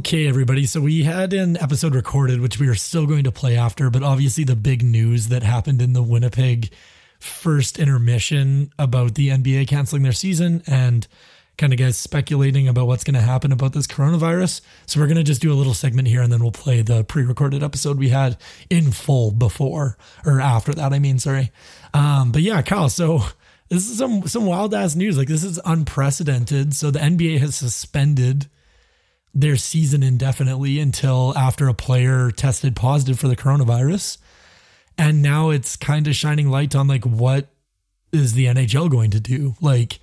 Okay, everybody. So we had an episode recorded, which we are still going to play after, but obviously the big news that happened in the Winnipeg first intermission about the NBA canceling their season and kind of guys speculating about what's going to happen about this coronavirus. So we're going to just do a little segment here and then we'll play the pre-recorded episode we had in full before or after that. I mean, sorry. Um, but yeah, Kyle. So this is some some wild ass news. Like this is unprecedented. So the NBA has suspended their season indefinitely until after a player tested positive for the coronavirus. And now it's kind of shining light on like what is the NHL going to do? Like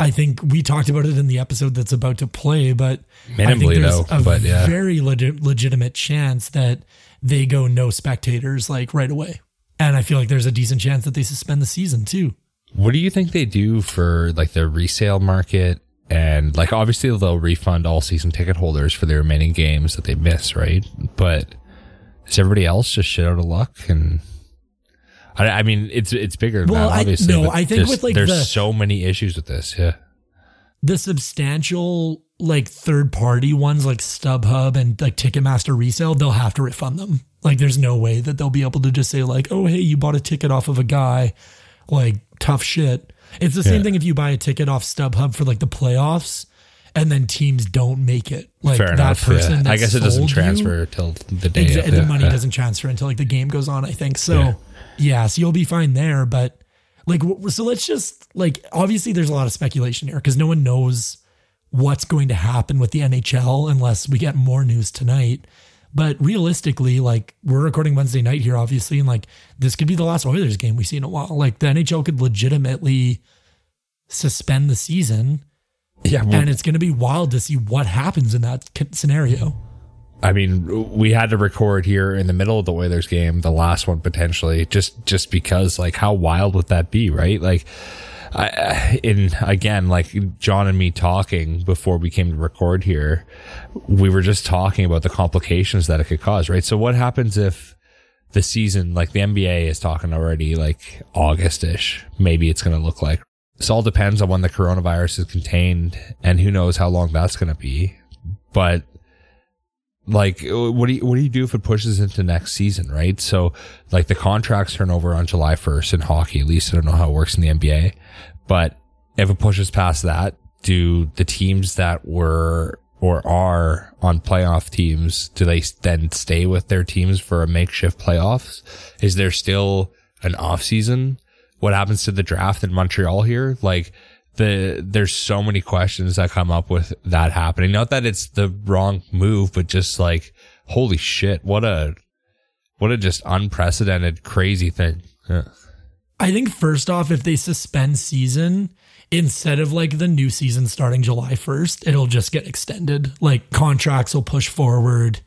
I think we talked about it in the episode that's about to play, but Minimally, I think there's though, a but yeah. very legit, legitimate chance that they go no spectators like right away. And I feel like there's a decent chance that they suspend the season too. What do you think they do for like the resale market? And like, obviously they'll refund all season ticket holders for the remaining games that they miss, right? But is everybody else just shit out of luck? And I, I mean, it's, it's bigger than Well, that, I- obviously. no, I think with, like, there's the- so many issues with this. Yeah. the substantial like third party ones like StubHub and like Ticketmaster resale, they'll have to refund them. Like there's no way that they'll be able to just say like, "Oh, hey, you bought a ticket off of a guy." Like tough shit. It's the same Yeah. thing if you buy a ticket off StubHub for like the playoffs and then teams don't make it. Like Fair that enough. person yeah. that I guess it doesn't transfer till the day. Exa- the money doesn't transfer until like the game goes on, I think. So, Yeah. yeah. so you'll be fine there. But like, so let's just like, obviously, there's a lot of speculation here because no one knows what's going to happen with the NHL unless we get more news tonight. But realistically, like, we're recording Wednesday night here, obviously, and like, this could be the last Oilers game we see in a while. Like, the NHL could legitimately suspend the season, Yeah. well, and it's going to be wild to see what happens in that scenario. I mean, we had to record here in the middle of the Oilers game, the last one potentially, just just because, like, how wild would that be, right? Like, I, in again, like Jon and me talking before we came to record here, we were just talking about the complications that it could cause, right? So, what happens if the season, like the NBA is talking already, like Augustish, maybe it's going to look like. This all depends on when the coronavirus is contained, and who knows how long that's going to be, but like what do you what do you do if it pushes into next season right so like the contracts turn over on july 1st in hockey at least i don't know how it works in the nba but if it pushes past that do the teams that were or are on playoff teams do they then stay with their teams for a makeshift playoffs is there still an off season what happens to the draft in montreal here like the there's so many questions that come up with that happening. Not that it's the wrong move, but just like holy shit, what a what a just unprecedented crazy thing. Yeah. I think first off, if they suspend season instead of like the new season starting July 1st, it'll just get extended. Like contracts will push forward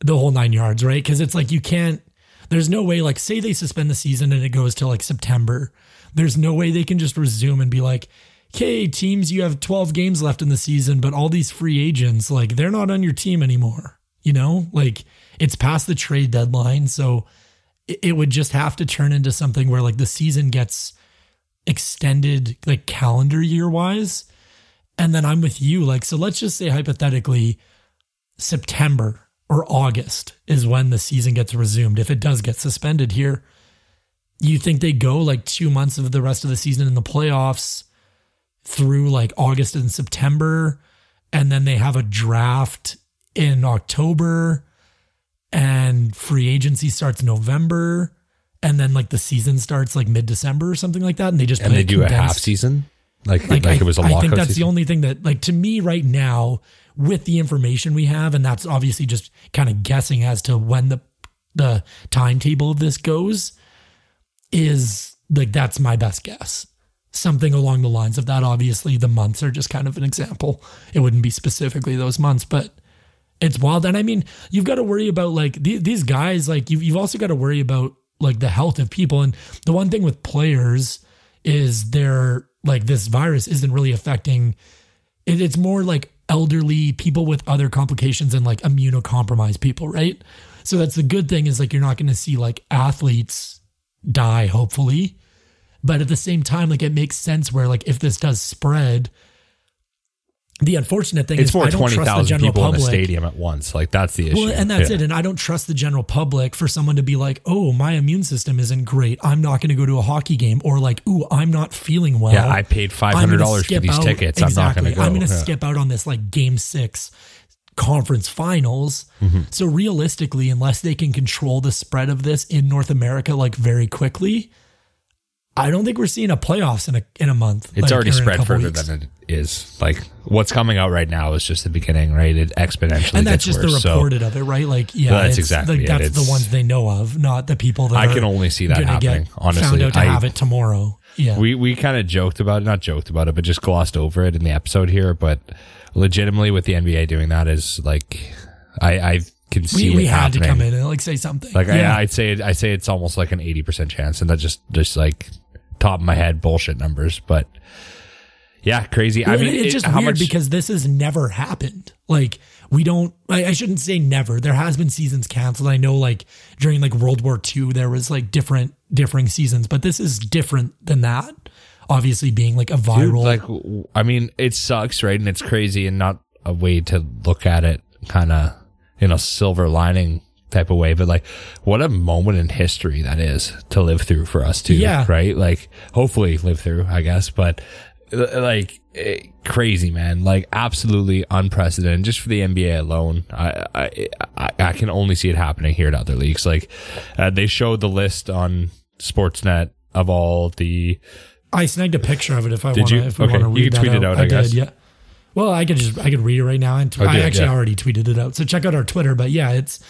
the whole nine yards, right? Because it's like you can't, there's no way, like, say they suspend the season and it goes to like September. There's no way they can just resume and be like, okay, teams, you have 12 games left in the season, but all these free agents, like, they're not on your team anymore. You know, like it's past the trade deadline. So, it would just have to turn into something where like the season gets extended like calendar year wise. And then i'm with you. Like so let's just say hypothetically september or august is when the season gets resumed. If it does get suspended here you think they go like two months of the rest of the season in the playoffs through like august and september and then they have a draft in october and free agency starts November, and then like the season starts like mid December or something like that, and they just And they do a half season, like like, I, it was a I think that's season. the only thing that like to me right now with the information we have, and that's obviously just kind of guessing as to when the the timetable of this goes is like that's my best guess. Something along the lines of that. Obviously, the months are just kind of an example. It wouldn't be specifically those months, but it's wild. And I mean, you've got to worry about like these, these guys, like you've, you've also got to worry about like the health of people. And the one thing with players is they're like this virus isn't really affecting it, it's more like elderly people with other complications and like immunocompromised people, right? So that's the good thing is like you're not going to see like athletes die, hopefully. But at the same time, like it makes sense where like if this does spread, the unfortunate thing It's is more I don't twenty trust the general people public. in the stadium at once. Like that's the issue. Well, and that's Yeah. it. And I don't trust the general public for someone to be like, "Oh, my immune system isn't great. I'm not going to go to a hockey game," or like, "Ooh, I'm not feeling well." Yeah, I paid five hundred dollars for these out- tickets. Exactly. I'm not going to go. I'm going to Yeah. skip out on this like game six conference finals. Mm-hmm. So realistically, unless they can control the spread of this in North America like very quickly, I don't think we're seeing a playoffs in a in a month. It's like, already a spread further weeks. than it is. Like what's coming out right now is just the beginning, right? It exponentially and that's just worse. the So reported of it, right? Like, yeah, That's it's- exactly like, it. that's It's- the ones they know of, not the people that I can only see that happening, honestly. found out to I- have it tomorrow. Yeah, we we kind of joked about it, not joked about it, but just glossed over it in the episode here. But legitimately, with the NBA doing that is like, I I can see we, it we had happening. to come in and like say something. Like yeah. I, I'd say I say it's almost like an eighty percent chance, and that's just just like top of my head bullshit numbers. But yeah, crazy. I mean, it's it- just how weird much? because this has never happened. Like we don't. I, I shouldn't say never. There has been seasons canceled. I know, like during like World War II, there was like different differing seasons, but this is different than that. Obviously, being like a Dude, viral. like I mean, it sucks, right? And it's crazy, and not a way to look at it, kind of in a silver lining type of way. But like, what a moment in history that is to live through for us too. Yeah. right. Like, hopefully live through, I guess. But like, eh, crazy man, like absolutely unprecedented. Just for the NBA alone, I I I, I can only see it happening here at other leagues. Like, uh, they showed the list on Sportsnet of all the I snagged a picture of it if I want to. If we Okay, want to you read can that tweet it out, I guess. did, yeah. Well, I could just I could read it right now, and Oh, I actually yeah. already tweeted it out. So check out our Twitter. But yeah, it's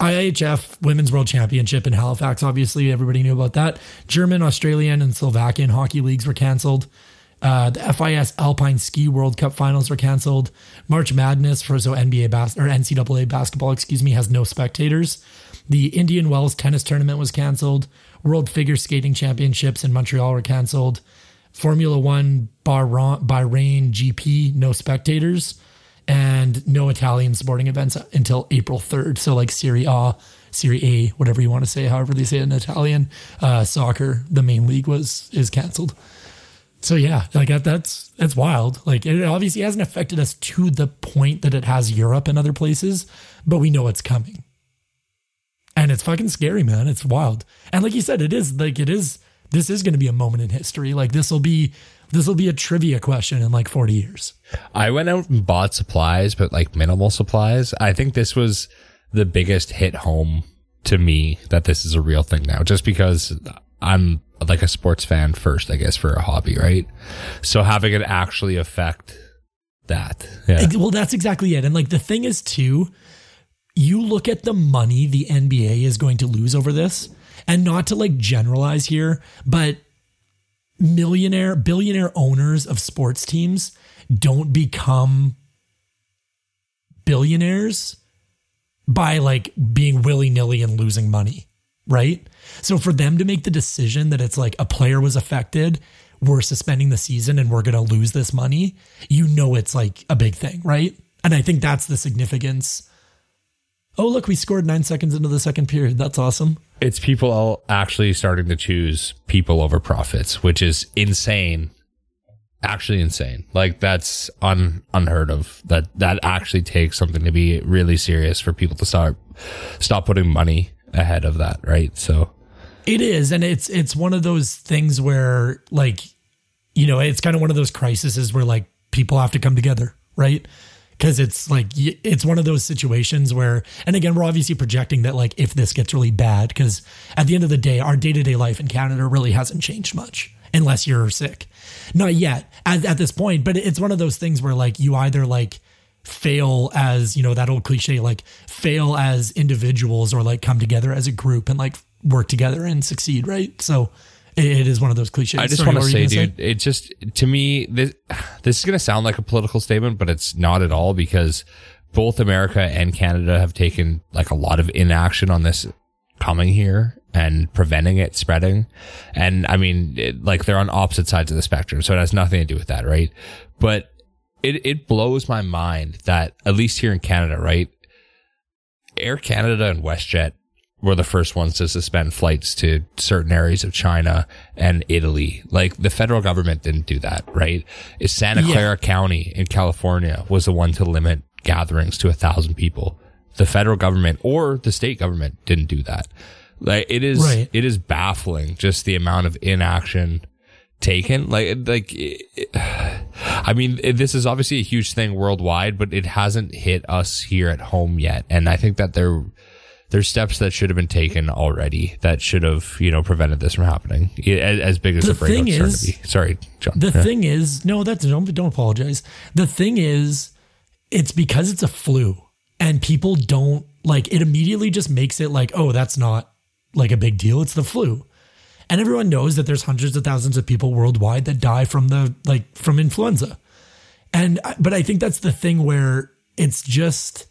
IHF Women's World Championship in Halifax. Obviously, everybody knew about that. German, Australian, and Slovakian hockey leagues were canceled. Uh, the FIS Alpine Ski World Cup finals were canceled. March Madness for so NBA bas- or NCAA basketball, excuse me, has no spectators. The Indian Wells tennis tournament was canceled. World Figure Skating Championships in Montreal were canceled. Formula One Bahrain, Bahrain GP, no spectators, and no Italian sporting events until April 3rd. So, like Serie A, Serie A, whatever you want to say, however they say it in Italian, uh, soccer, the main league was is canceled. So yeah, like that's that's wild. Like it obviously hasn't affected us to the point that it has Europe and other places, but we know it's coming. And it's fucking scary, man. It's wild. And like you said, it is like it is this is going to be a moment in history. Like this will be this will be a trivia question in like 40 years. I went out and bought supplies, but like minimal supplies. I think this was the biggest hit home to me that this is a real thing now, just because I'm like a sports fan first, I guess, for a hobby, right? So having it actually affect that. Yeah. Well, that's exactly it. And like the thing is too, you look at the money the NBA is going to lose over this, and not to like generalize here, but millionaire, billionaire owners of sports teams don't become billionaires by like being willy nilly and losing money, right? So for them to make the decision that it's like a player was affected, we're suspending the season and we're going to lose this money, you know it's like a big thing, right? And I think that's the significance. Oh, look, we scored nine seconds into the second period. That's awesome. It's people all actually starting to choose people over profits, which is insane. Actually insane. Like that's un, unheard of. That that actually takes something to be really serious for people to start stop putting money ahead of that, right? So It is, and it's it's one of those things where like, you know, it's kind of one of those crises where like people have to come together, right? Because it's like it's one of those situations where, and again, we're obviously projecting that like if this gets really bad, because at the end of the day, our day to day life in Canada really hasn't changed much unless you're sick, not yet at, at this point. But it's one of those things where like you either like fail as you know that old cliche like fail as individuals or like come together as a group and like work together and succeed right so it, is one of those cliches I just Sorry, want to what were you say, dude, it just to me this this is going to sound like a political statement, but it's not at all because both America and Canada have taken like a lot of inaction on this coming here and preventing it spreading. And I mean, it, like they're on opposite sides of the spectrum, so it has nothing to do with that, right? But it it blows my mind that at least here in Canada, right? Air Canada and WestJet were the first ones to suspend flights to certain areas of China and Italy. Like the federal government didn't do that, right? Santa Yeah. Clara County in California was the one to limit gatherings to a thousand people. The federal government or the state government didn't do that. Like it is, Right. it is baffling just the amount of inaction taken. Like, like, it- I mean, it- this is obviously a huge thing worldwide, but it hasn't hit us here at home yet. And I think that there, there's steps that should have been taken already that should have, you know, prevented this from happening. As, as big as The the, thing is- to be. Sorry, Jon. The thing is, no, that's don't don't apologize. The thing is, it's because it's a flu, and people don't like it. Immediately, just makes it like, oh, that's not like a big deal. It's the flu, and everyone knows that there's hundreds of thousands of people worldwide that die from the like from influenza, and but I think that's the thing where it's just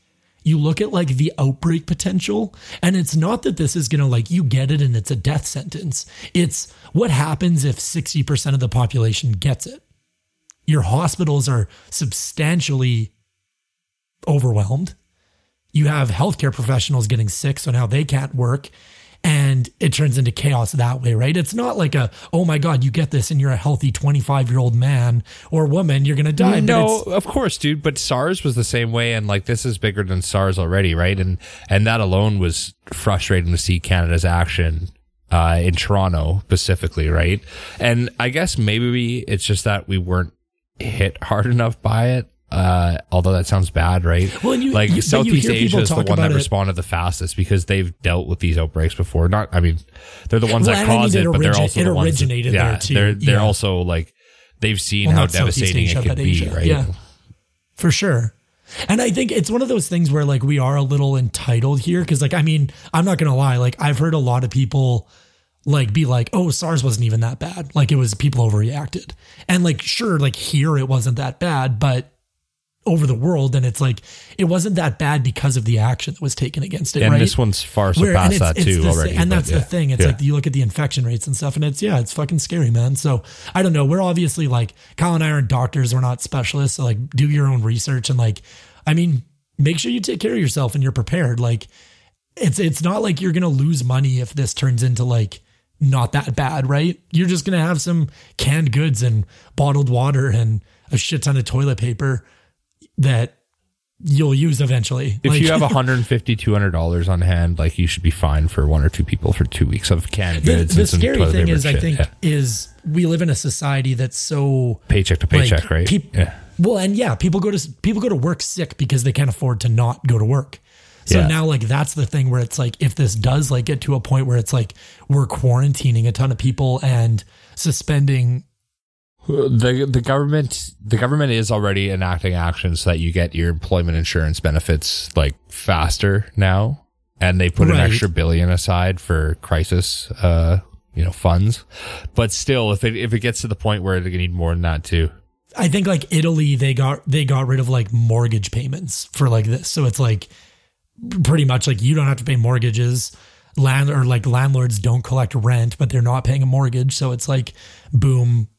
you look at like the outbreak potential and it's not that this is going to like you get it and it's a death sentence. It's what happens if 60% of the population gets it. Your hospitals are substantially overwhelmed. You have healthcare professionals getting sick so now they can't work and it turns into chaos that way right it's not like a oh my god you get this and you're a healthy 25 year old man or woman you're going to die No, of course, dude. But SARS was the same way, and like this is bigger than SARS already, right? And and that alone was frustrating to see Canada's action uh, in Toronto specifically, right? And I guess maybe it's just that we weren't hit hard enough by it. Uh, although that sounds bad, right? Well, and you- like you- you Southeast people Asia is the one that it- responded the fastest because they've dealt with these outbreaks before. Not, I mean, they're the ones Well, that and I mean, caused it it, but they're also it the ones that- originated yeah, there, too. They're they're Yeah. also like they've seen Well, how devastating Asia, it could be, Asia. right? Yeah. for sure. And I think it's one of those things where like we are a little entitled here because like I mean I'm not gonna lie like I've heard a lot of people like be like oh SARS wasn't even that bad like it was people overreacted and like sure like here it wasn't that bad but over the world and it's like it wasn't that bad because of the action that was taken against it And right this one's far surpassed that it's too already. And that's yeah. the thing. It's Yeah. like you look at the infection rates and stuff, and it's yeah, it's fucking scary, man. So I don't know. We're obviously like Kyle and I aren't doctors. We're not specialists. So like, do your own research and like, I mean, make sure you take care of yourself and you're prepared. Like, it's it's not like you're gonna lose money if this turns into like not that bad, right? You're just gonna have some canned goods and bottled water and a shit ton of toilet paper that you'll use eventually. if Like- you have 150 200 dollars on hand like you should be fine for one or two people for two weeks of canned the, goods the some scary thing is, I think, Yeah. is we live in a society that's so paycheck to paycheck like, right peop- yeah Well, and yeah, people go to people go to work sick because they can't afford to not go to work. So Yeah. now, like, that's the thing where it's like, if this does like get to a point where it's like we're quarantining a ton of people and suspending, the the government the government is already enacting actions so that you get your employment insurance benefits like faster now and they put an extra billion aside for crisis uh you know funds but still if it if it gets to the point where gonna need more than that too I think like Italy, they got they got rid of like mortgage payments for like this. So it's like pretty much like you don't have to pay mortgages. Land or like landlords don't collect rent, but they're not paying a mortgage. So it's like boom,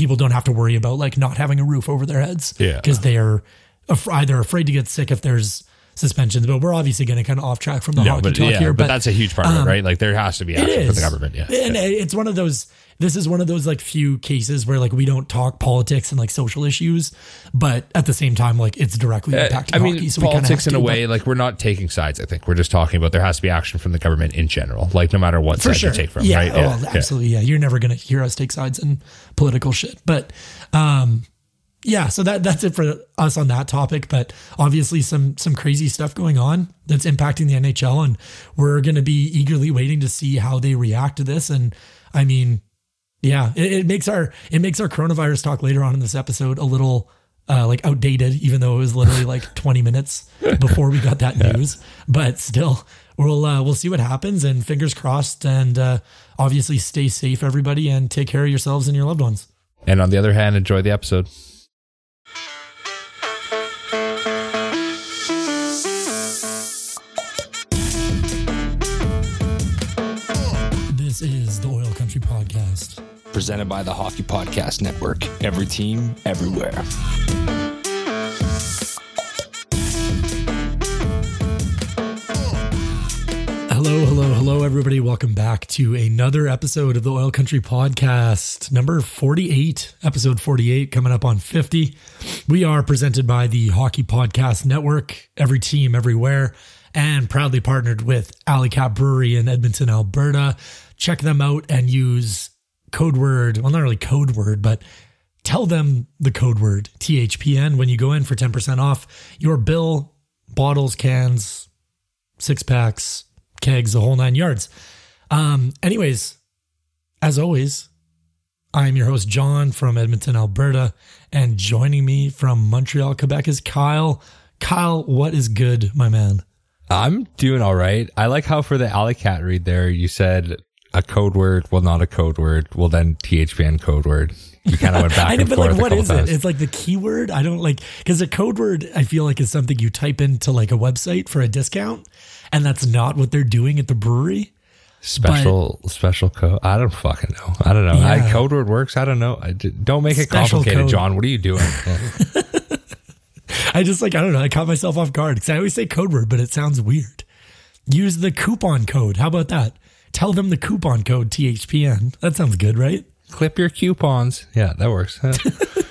people don't have to worry about like not having a roof over their heads. Yeah. Because they're af- either afraid to get sick if there's suspensions. But we're obviously going to kind of off track from the no hockey but talk yeah here. but, that's a huge part of it right like there has to be action for is the government yeah and it's one of those. This is one of those like few cases where like we don't talk politics and like social issues, but at the same time, like it's directly Uh, impacting I mean, hockey. So politics in a to, way, like we're not taking sides. I think we're just talking about there has to be action from the government in general, like no matter what side sure. you take from, yeah, right? oh, absolutely. Yeah, you're never gonna hear us take sides in political shit. But um, yeah, so that that's it for us on that topic. But obviously, some some crazy stuff going on that's impacting the NHL, and we're gonna be eagerly waiting to see how they react to this. And I mean, yeah, it, it makes our it makes our coronavirus talk later on in this episode a little uh, like outdated, even though it was literally like 20 minutes before we got that news. But still, we'll uh, we'll see what happens, and fingers crossed. And uh, obviously, stay safe, everybody, and take care of yourselves and your loved ones. And on the other hand, enjoy the episode. Presented by the Hockey Podcast Network. Every team, everywhere. Hello, hello, hello, everybody. Welcome back to another episode of the Oil Country Podcast, number 48, episode 48, coming up on 50. We are presented by the Hockey Podcast Network, every team, everywhere, and proudly partnered with Alley Kat Brewery in Edmonton, Alberta. Check them out and use code word, well, not really code word, but tell them the code word THPN when you go in for 10% off your bill, bottles, cans, six packs, kegs, the whole nine yards. Um, anyways, as always, I'm your host, Jon from Edmonton, Alberta, and joining me from Montreal, Quebec is Kyle. Kyle, what is good, my man? I'm doing all right. I like how for the Alley Kat read there, you said a code word, well, not a code word, well, then THPN code word. You kind of went back I and but forth. like, what is times. it? It's like the keyword. I don't like because a code word. I feel like is something you type into like a website for a discount, and that's not what they're doing at the brewery. Special special code. I don't fucking know. I don't know. I, code word works. I don't know. I don't make it Special complicated, code. Jon. What are you doing? I just like I don't know. I caught myself off guard because I always say code word, but it sounds weird. Use the coupon code. How about that? Tell them the coupon code THPN. That sounds good, right? Clip your coupons. Yeah, that works.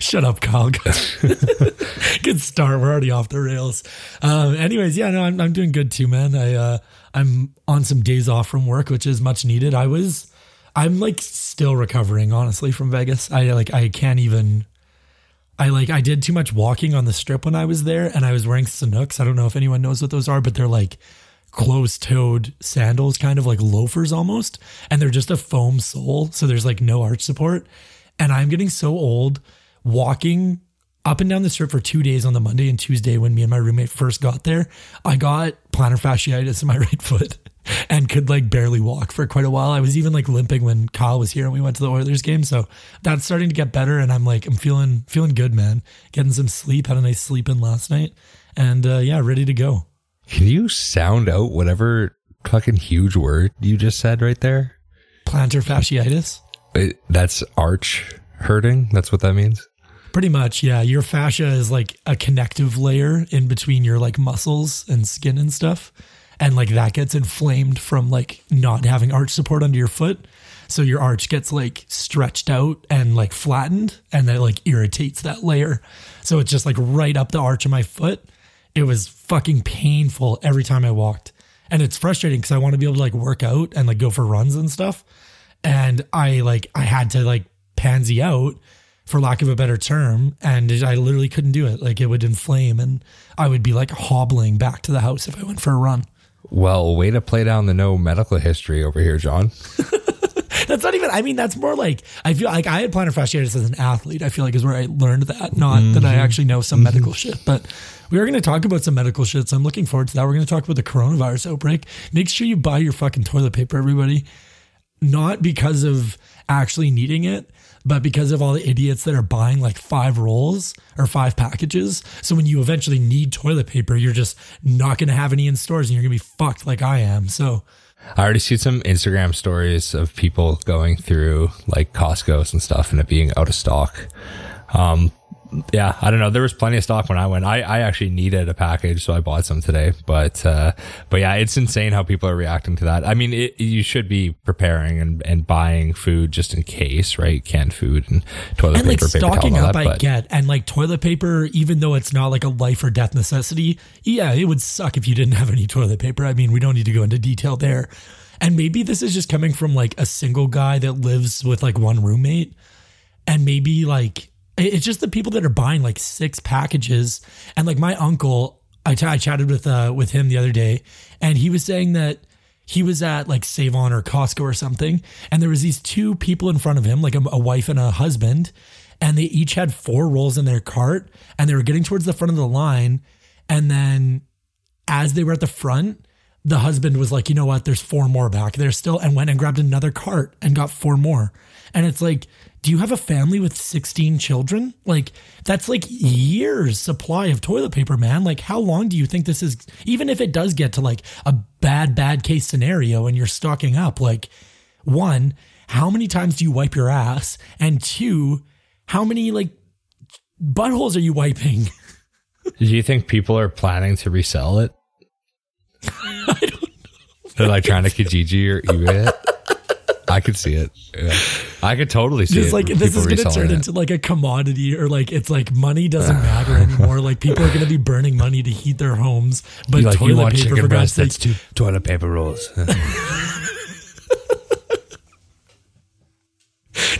Shut up, Kyle. good start. We're already off the rails. Um, anyways, yeah, no, I'm, I'm doing good too, man. I uh, I'm on some days off from work, which is much needed. I was, I'm like still recovering, honestly, from Vegas. I like I can't even. I like I did too much walking on the strip when I was there, and I was wearing Sanuks. I don't know if anyone knows what those are, but they're like closed-toed sandals, kind of like loafers almost, and they're just a foam sole, so there's like no arch support. And I'm getting so old walking up and down the strip for two days on the Monday and Tuesday when me and my roommate first got there. I got plantar fasciitis in my right foot and could like barely walk for quite a while. I was even like limping when Kyle was here and we went to the Oilers game. So that's starting to get better. And I'm like, I'm feeling, feeling good, man. Getting some sleep. Had a nice sleep in last night. And uh, yeah, ready to go. Can you sound out whatever fucking huge word you just said right there? Plantar fasciitis. It, that's arch hurting. That's what that means. Pretty much, yeah. Your fascia is like a connective layer in between your like muscles and skin and stuff. And like that gets inflamed from like not having arch support under your foot. So your arch gets like stretched out and like flattened and that like irritates that layer. So it's just like right up the arch of my foot. It was fucking painful every time I walked. And it's frustrating because I want to be able to like work out and like go for runs and stuff. And I like, I had to like pansy out for lack of a better term. And I literally couldn't do it. Like it would inflame and I would be like hobbling back to the house if I went for a run. Well, way to play down the no medical history over here, Jon. That's not even, I mean, that's more like, I feel like I had plantar fasciitis as an athlete. I feel like is where I learned that, not that I mm-hmm. actually know some mm-hmm. medical shit. But we are going to talk about some medical shit. So I'm looking forward to that. We're going to talk about the coronavirus outbreak. Make sure you buy your fucking toilet paper, everybody. Not because of actually needing it, but because of all the idiots that are buying like five rolls or five packages. So when you eventually need toilet paper, you're just not going to have any in stores and you're going to be fucked like I am. So I already see some Instagram stories of people going through like Costco's and stuff and it being out of stock. Um, yeah, I don't know. There was plenty of stock when I went. I, I actually needed a package, so I bought some today. But uh, but yeah, it's insane how people are reacting to that. I mean, it, you should be preparing and, and buying food just in case, right? Canned food and toilet and like paper, paper towel, up, that. I get, and like toilet paper, even though it's not like a life or death necessity, yeah, it would suck if you didn't have any toilet paper. I mean, we don't need to go into detail there. And maybe this is just coming from like a single guy that lives with like one roommate, and maybe like it's just the people that are buying like six packages. And like my uncle, I I chatted with uh with him the other day, and he was saying that he was at like Save On or Costco or something, and there was these two people in front of him, like a, a wife and a husband, and they each had four rolls in their cart, and they were getting towards the front of the line, and then as they were at the front, the husband was like, you know what, there's four more back there still, and went and grabbed another cart and got four more. And it's like, do you have a family with 16 children? Like, that's like years supply of toilet paper, man. Like, how long do you think this is? Even if it does get to like a bad, bad case scenario and you're stocking up, like, one, how many times do you wipe your ass? And two, how many like buttholes are you wiping? do you think people are planning to resell it? I They're like trying to Kijiji or eBay it. I could see it. Yeah. I could totally see Just it. like this is going to turn it. into like a commodity, or like it's like money doesn't matter anymore. Like people are going to be burning money to heat their homes, but like you toilet want paper chicken for breast, that's two toilet paper rolls.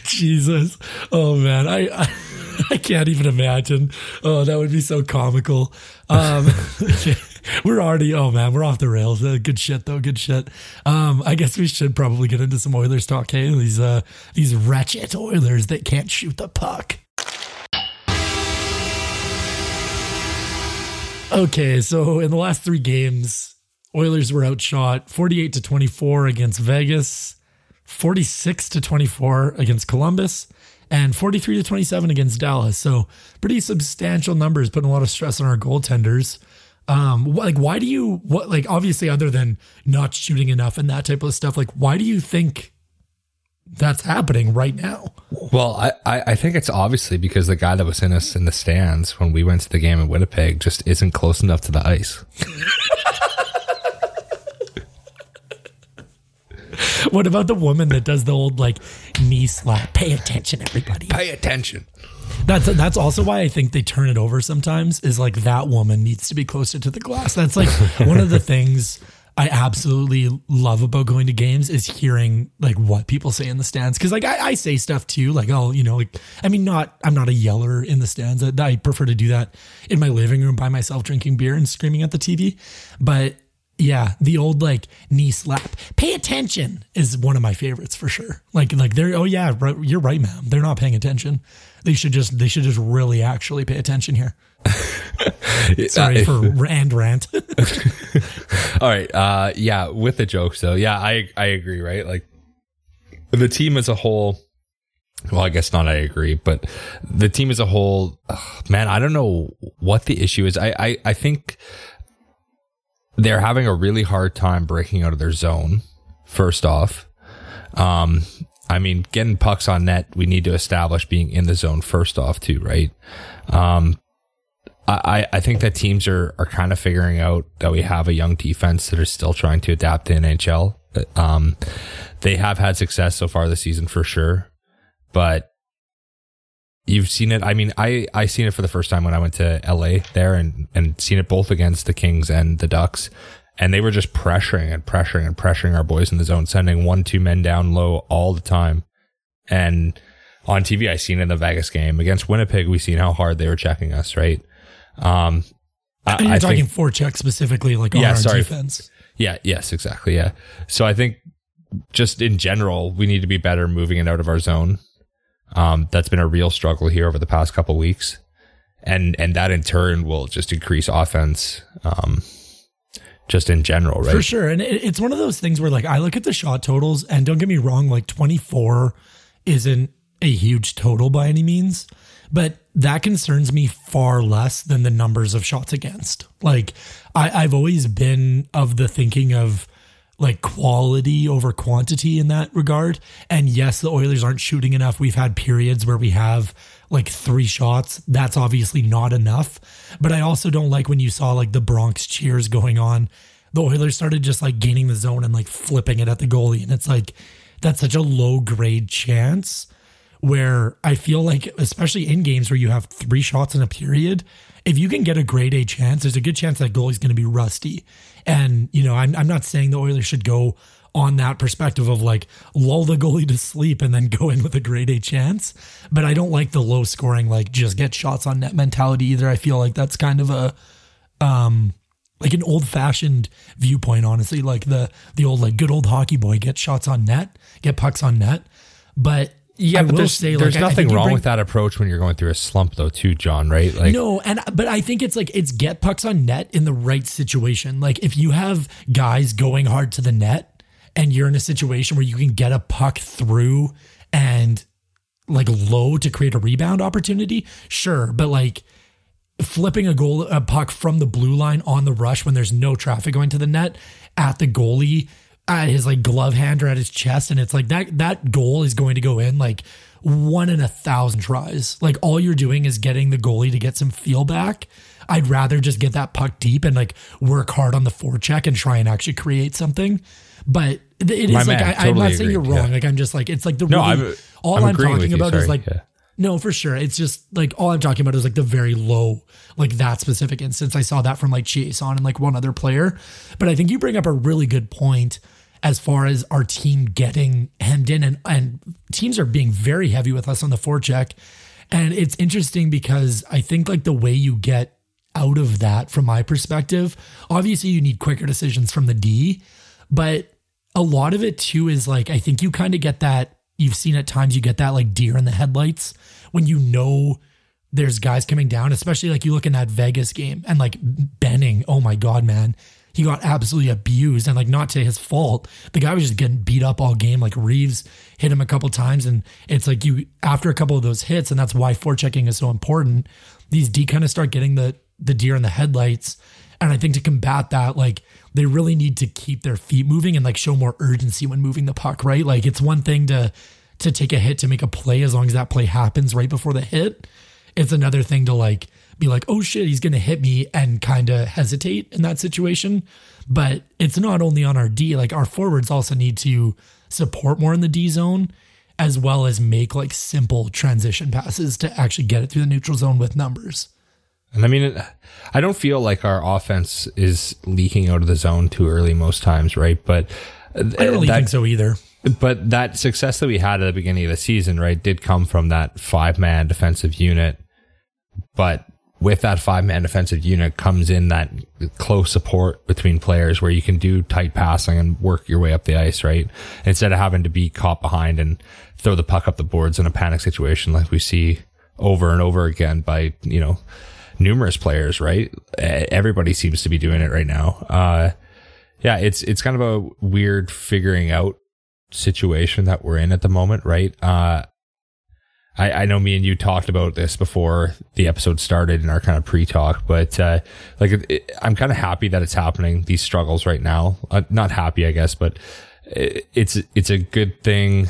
Jesus, oh man, I, I I can't even imagine. Oh, that would be so comical. Um, we're already. Oh man, we're off the rails. Uh, good shit though. Good shit. Um, I guess we should probably get into some Oilers talk. Hey, these uh these wretched Oilers that can't shoot the puck. Okay, so in the last three games, Oilers were outshot 48 to 24 against Vegas, 46 to 24 against Columbus, and 43 to 27 against Dallas. So pretty substantial numbers, putting a lot of stress on our goaltenders. Um, like, why do you what? Like, obviously, other than not shooting enough and that type of stuff, like, why do you think that's happening right now? well, I, I, I think it's obviously because the guy that was in us in the stands when we went to the game in Winnipeg just isn't close enough to the ice. What about the woman that does the old like knee slap? Pay attention, everybody. Pay attention. That's that's also why I think they turn it over sometimes. Is like that woman needs to be closer to the glass. That's like one of the things I absolutely love about going to games is hearing like what people say in the stands. Because like I, I say stuff too, like oh you know like I mean not I'm not a yeller in the stands. I, I prefer to do that in my living room by myself, drinking beer and screaming at the TV. But yeah, the old like knee slap. Pay attention is one of my favorites for sure. Like like they're oh yeah, right, you're right, ma'am. They're not paying attention. They should just they should just really actually pay attention here. Sorry Uh, for and rant. All right. Uh, yeah, with the jokes though. Yeah, I I agree. Right, like the team as a whole. Well, I guess not. I agree, but the team as a whole, ugh, man, I don't know what the issue is. I I, I think they're having a really hard time breaking out of their zone. First off, um, I mean, getting pucks on net, we need to establish being in the zone first off, too, right? Um, I, I think that teams are, are kind of figuring out that we have a young defense that are still trying to adapt to NHL. Um, they have had success so far this season for sure, but you've seen it. I mean, I, I seen it for the first time when I went to LA there and, and seen it both against the Kings and the Ducks. And they were just pressuring and pressuring and pressuring our boys in the zone, sending one, two men down low all the time. And on TV, I seen in the Vegas game against Winnipeg. We seen how hard they were checking us, right? Um, I, And you're I talking think, forecheck specifically, like on Yeah, our sorry. defense. yeah, yes, exactly. Yeah. So I think just in general, we need to be better moving it out of our zone. Um, that's been a real struggle here over the past couple weeks. And, and that in turn will just increase offense, um, just in general, right? For sure. And it, it's one of those things where like I look at the shot totals and don't get me wrong, like 24 isn't a huge total by any means, but that concerns me far less than the numbers of shots against. Like I, I've always been of the thinking of like quality over quantity in that regard. And yes, the Oilers aren't shooting enough. We've had periods where we have like three shots. That's obviously not enough. But I also don't like when you saw like the Bronx cheers going on. The Oilers started just like gaining the zone and like flipping it at the goalie. And it's like, that's such a low grade chance where I feel like, especially in games where you have three shots in a period, if you can get a grade A chance, there's a good chance that goalie's going to be rusty. And, you know, I'm, I'm not saying the Oilers should go on that perspective of like lull the goalie to sleep and then go in with a grade A chance. But I don't like the low scoring, like just get shots on net mentality either. I feel like that's kind of a, um, like an old fashioned viewpoint, honestly, like the, the old, like good old hockey boy, get shots on net, get pucks on net. But Yeah, I but will there's, say, there's like, nothing wrong bring- with that approach when you're going through a slump, though, too, Jon. Right? Like, no, and but I think it's like it's get pucks on net in the right situation. Like if you have guys going hard to the net and you're in a situation where you can get a puck through and like low to create a rebound opportunity, sure. But like flipping a goal a puck from the blue line on the rush when there's no traffic going to the net at the goalie at his like glove hand or at his chest, and it's like that that goal is going to go in like one in a thousand tries. Like all you're doing is getting the goalie to get some feel back. I'd rather just get that puck deep and like work hard on the forecheck and try and actually create something. But it is My like man, I, I'm totally not saying you're wrong. yeah. Like I'm just like it's like the No, really, I'm- all I'm I'm, talking you, about is like yeah. no, for sure. It's just like all I'm talking about is like the very low, like that specific instance. I saw that from like Jason and like one other player. But I think you bring up a really good point as far as our team getting hemmed in and, and teams are being very heavy with us on the forecheck. And it's interesting because I think like the way you get out of that from my perspective, obviously you need quicker decisions from the D, but a lot of it too is like I think you kind of get that you've seen at times you get that like deer in the headlights when you know there's guys coming down, especially like you look in that Vegas game and like Benning, oh my god, man. He got absolutely abused and like not to his fault. The guy was just getting beat up all game. Like Reaves hit him a couple times and it's like you after a couple of those hits, and that's why forechecking is so important. These D kind of start getting the the deer in the headlights. And I think to combat that, like they really need to keep their feet moving and like show more urgency when moving the puck, right? Like it's one thing to to take a hit to make a play as long as that play happens right before the hit. It's another thing to like be like, oh shit, he's gonna hit me and kind of hesitate in that situation. But it's not only on our D, like our forwards also need to support more in the D zone as well as make like simple transition passes to actually get it through the neutral zone with numbers. And I mean, I don't feel like our offense is leaking out of the zone too early most times, right? But I don't really that- think so either. But that success that we had at the beginning of the season, right, did come from that five man defensive unit. But with that five man defensive unit comes in that close support between players where you can do tight passing and work your way up the ice, right? Instead of having to be caught behind and throw the puck up the boards in a panic situation like we see over and over again by, you know, numerous players, right? Everybody seems to be doing it right now. Uh, yeah, it's, it's kind of a weird figuring out situation that we're in at the moment, right? Uh, I, I know me and you talked about this before the episode started in our kind of pre-talk, but uh, like it, it- I'm kind of happy that it's happening. These struggles right now, uh, not happy, I guess, but it, it's it's a good thing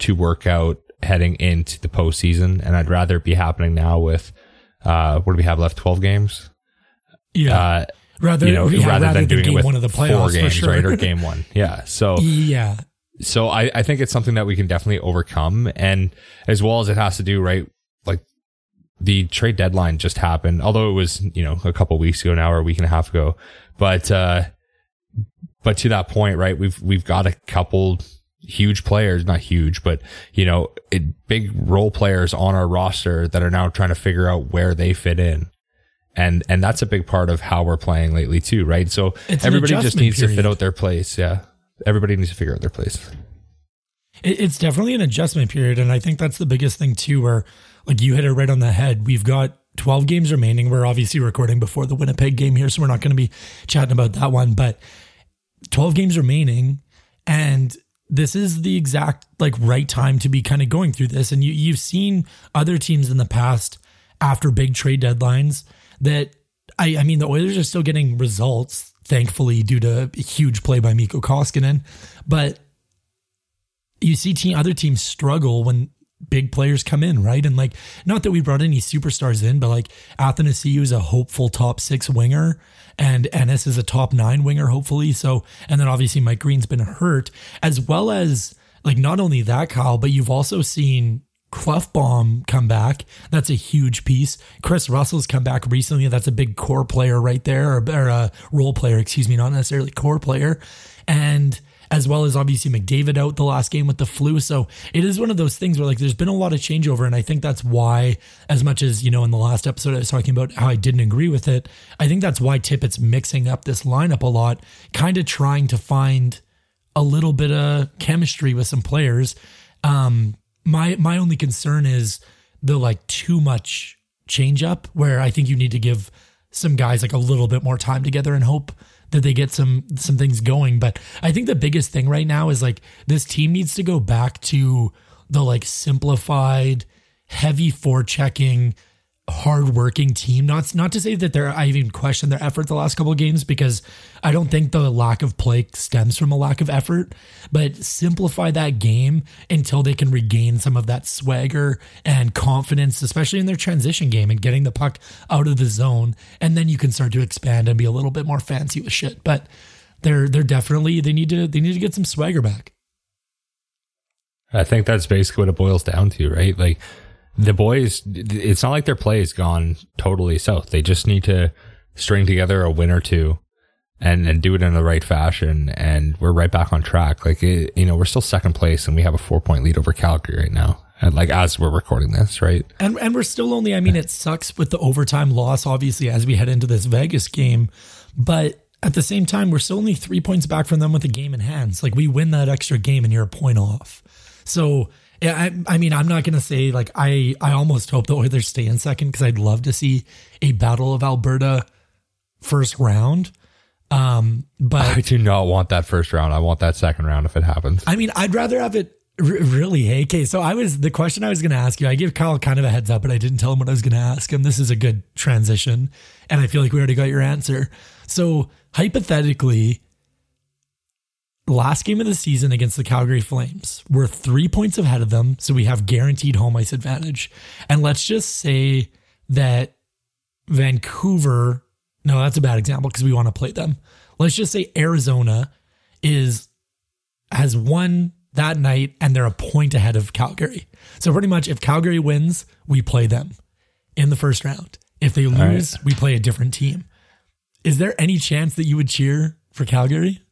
to work out heading into the postseason, and I'd rather it be happening now with uh, what do we have left? Twelve games. Yeah. Uh, rather, you know, yeah, rather, than doing game it with one of the four playoffs games, for sure. right, or game one, yeah. So yeah. So I, I think it's something that we can definitely overcome. And as well as it has to do right like the trade deadline just happened although it was you know a couple weeks ago now or a week and a half ago. But uh but to that point right we've we've got a couple huge players not huge but you know it, big role players on our roster that are now trying to figure out where they fit in. And and that's a big part of how we're playing lately too right? So It's everybody just needs to fit out their place yeah everybody needs to figure out their place it's definitely an adjustment period. And I think that's the biggest thing, too, where like you hit it right on the head. We've got 12 games remaining. We're obviously recording before the Winnipeg game here, so we're not going to be chatting about that one. But 12 games remaining. And this is the exact like right time to be kind of going through this. And you, you've seen other teams in the past after big trade deadlines that I, I mean, the Oilers are still getting results, thankfully, due to a huge play by Mikko Koskinen. But you see team other teams struggle when big players come in, right? And like, not that we brought any superstars in, but like Athanasiu is a hopeful top six winger, and Ennis is a top nine winger, hopefully. So, and then obviously Mike Green's been hurt, as well as like not only that, Kyle, but you've also seen Klefbom come back. That's a huge piece. Kris Russell's come back recently. That's a big core player right there, or, or a role player, excuse me, not necessarily core player. And as well as obviously McDavid out the last game with the flu. So it is one of those things where like there's been a lot of changeover. And I think that's why, as much as, you know, in the last episode I was talking about how I didn't agree with it, I think that's why Tippett's mixing up this lineup a lot, kind of trying to find a little bit of chemistry with some players. Um, my my only concern is the like too much change up where I think you need to give some guys like a little bit more time together and hope that they get some some things going. But I think the biggest thing right now is like this team needs to go back to the like simplified, heavy forechecking, hardworking team. Not not to say that they're I even question their effort the last couple of games because I don't think the lack of play stems from a lack of effort, but simplify that game until they can regain some of that swagger and confidence, especially in their transition game and getting the puck out of the zone, and then you can start to expand and be a little bit more fancy with shit. But they're they're definitely they need to they need to get some swagger back. I think that's basically what it boils down to, right? Like the boys, it's not like their play has gone totally south. They just need to string together a win or two and, and do it in the right fashion. And we're right back on track. Like, it, you know, we're still second place and we have a four point lead over Calgary right now. And like, as we're recording this, right? And, and we're still only, I mean, it sucks with the overtime loss, obviously, as we head into this Vegas game. But at the same time, we're still only three points back from them with the game in hands. Like, we win that extra game and you're a point off. So, yeah, I, I mean, I'm not gonna say like I. I almost hope the Oilers stay in second because I'd love to see a Battle of Alberta first round. Um, but I do not want that first round. I want that second round if it happens. I mean, I'd rather have it r- really. Hey, okay. So I was the question I was going to ask you. I gave Kyle kind of a heads up, but I didn't tell him what I was going to ask him. This is a good transition, and I feel like we already got your answer. So hypothetically, last game of the season against the Calgary Flames. We're three points ahead of them, so we have guaranteed home ice advantage. And let's just say that Vancouver, no, that's a bad example because we want to play them. Let's just say Arizona is has won that night and they're a point ahead of Calgary. So pretty much if Calgary wins, we play them in the first round. If they lose, right. we play a different team. Is there any chance that you would cheer for Calgary?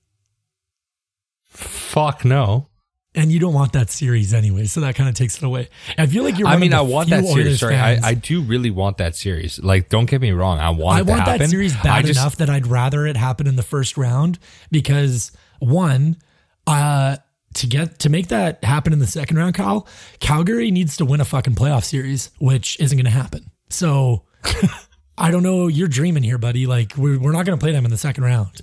Fuck no. And you don't want that series anyway, so that kind of takes it away. I feel like you're. I mean, I want that series. Sorry, I, I, do really want that series. Like, don't get me wrong, I want. I want that series bad just, enough that I'd rather it happen in the first round because one, uh, to get to make that happen in the second round, Kyle, Calgary needs to win a fucking playoff series, which isn't going to happen. So, I don't know. You're dreaming here, buddy. Like, we're we're not going to play them in the second round.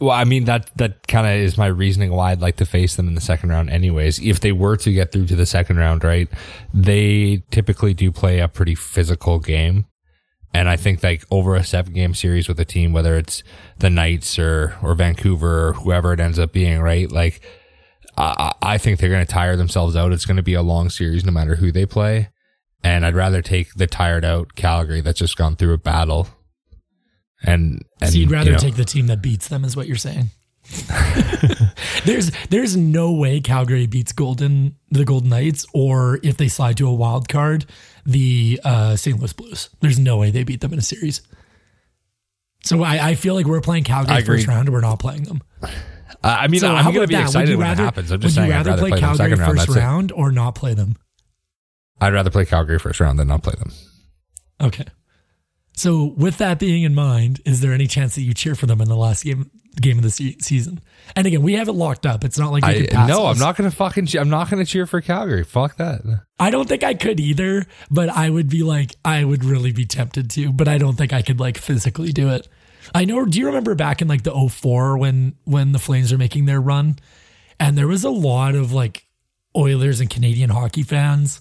Well, I mean that that kind of is my reasoning why I'd like to face them in the second round. Anyways, if they were to get through to the second round, right, they typically do play a pretty physical game, and I think like over a seven game series with a team, whether it's the Knights or or Vancouver or whoever it ends up being, right, like. I, I think they're going to tire themselves out. It's going to be a long series no matter who they play. And I'd rather take the tired out Calgary that's just gone through a battle and, and so you'd rather you know, take the team that beats them, is what you're saying. there's there's no way Calgary beats Golden the Golden Knights, or if they slide to a wild card, the uh, St. Louis Blues. There's no way they beat them in a series. So I, I feel like we're playing Calgary first round, and we're not playing them. Uh, I mean, so I'm going to be excited rather, when it happens. I'm just would saying, you rather, rather play, play Calgary first round, round or not play them? I'd rather play Calgary first round than not play them. Okay. So, with that being in mind, is there any chance that you cheer for them in the last game game of the se- season? And again, we have it locked up. It's not like I, no. Us. I'm not gonna fucking. I'm not gonna cheer for Calgary. Fuck that. I don't think I could either. But I would be like, I would really be tempted to. But I don't think I could like physically do it. I know. Do you remember back in like the 04 when when the Flames are making their run, and there was a lot of like Oilers and Canadian hockey fans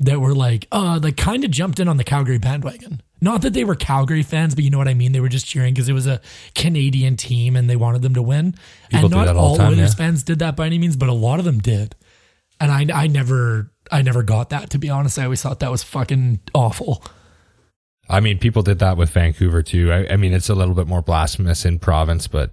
that were like, uh, like kind of jumped in on the Calgary bandwagon not that they were Calgary fans, but you know what I mean. They were just cheering because it was a Canadian team and they wanted them to win. People and not all, all time, Oilers yeah. fans did that by any means, but a lot of them did. And I, I never, I never got that. To be honest, I always thought that was fucking awful. I mean, people did that with Vancouver too. I, I mean, it's a little bit more blasphemous in province, but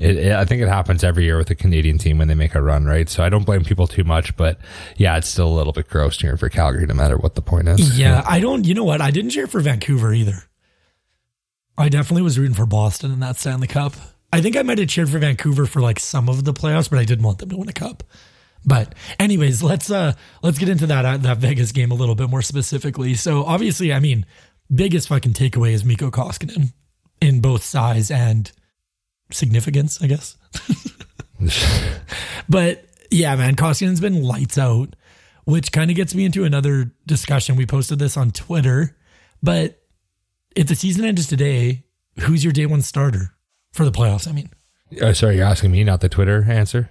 it, it, I think it happens every year with the Canadian team when they make a run, right? So I don't blame people too much, but yeah, it's still a little bit gross cheering for Calgary, no matter what the point is. Yeah, yeah, I don't. You know what? I didn't cheer for Vancouver either. I definitely was rooting for Boston in that Stanley Cup. I think I might have cheered for Vancouver for like some of the playoffs, but I didn't want them to win a cup. But anyways, let's uh let's get into that uh, that Vegas game a little bit more specifically. So obviously, I mean, biggest fucking takeaway is Mikko Koskinen in both size and significance, I guess. but yeah, man, Koskinen's been lights out, which kind of gets me into another discussion. We posted this on Twitter, but if the season ends today, who's your day one starter for the playoffs? I mean, uh, sorry, you're asking me, not the Twitter answer.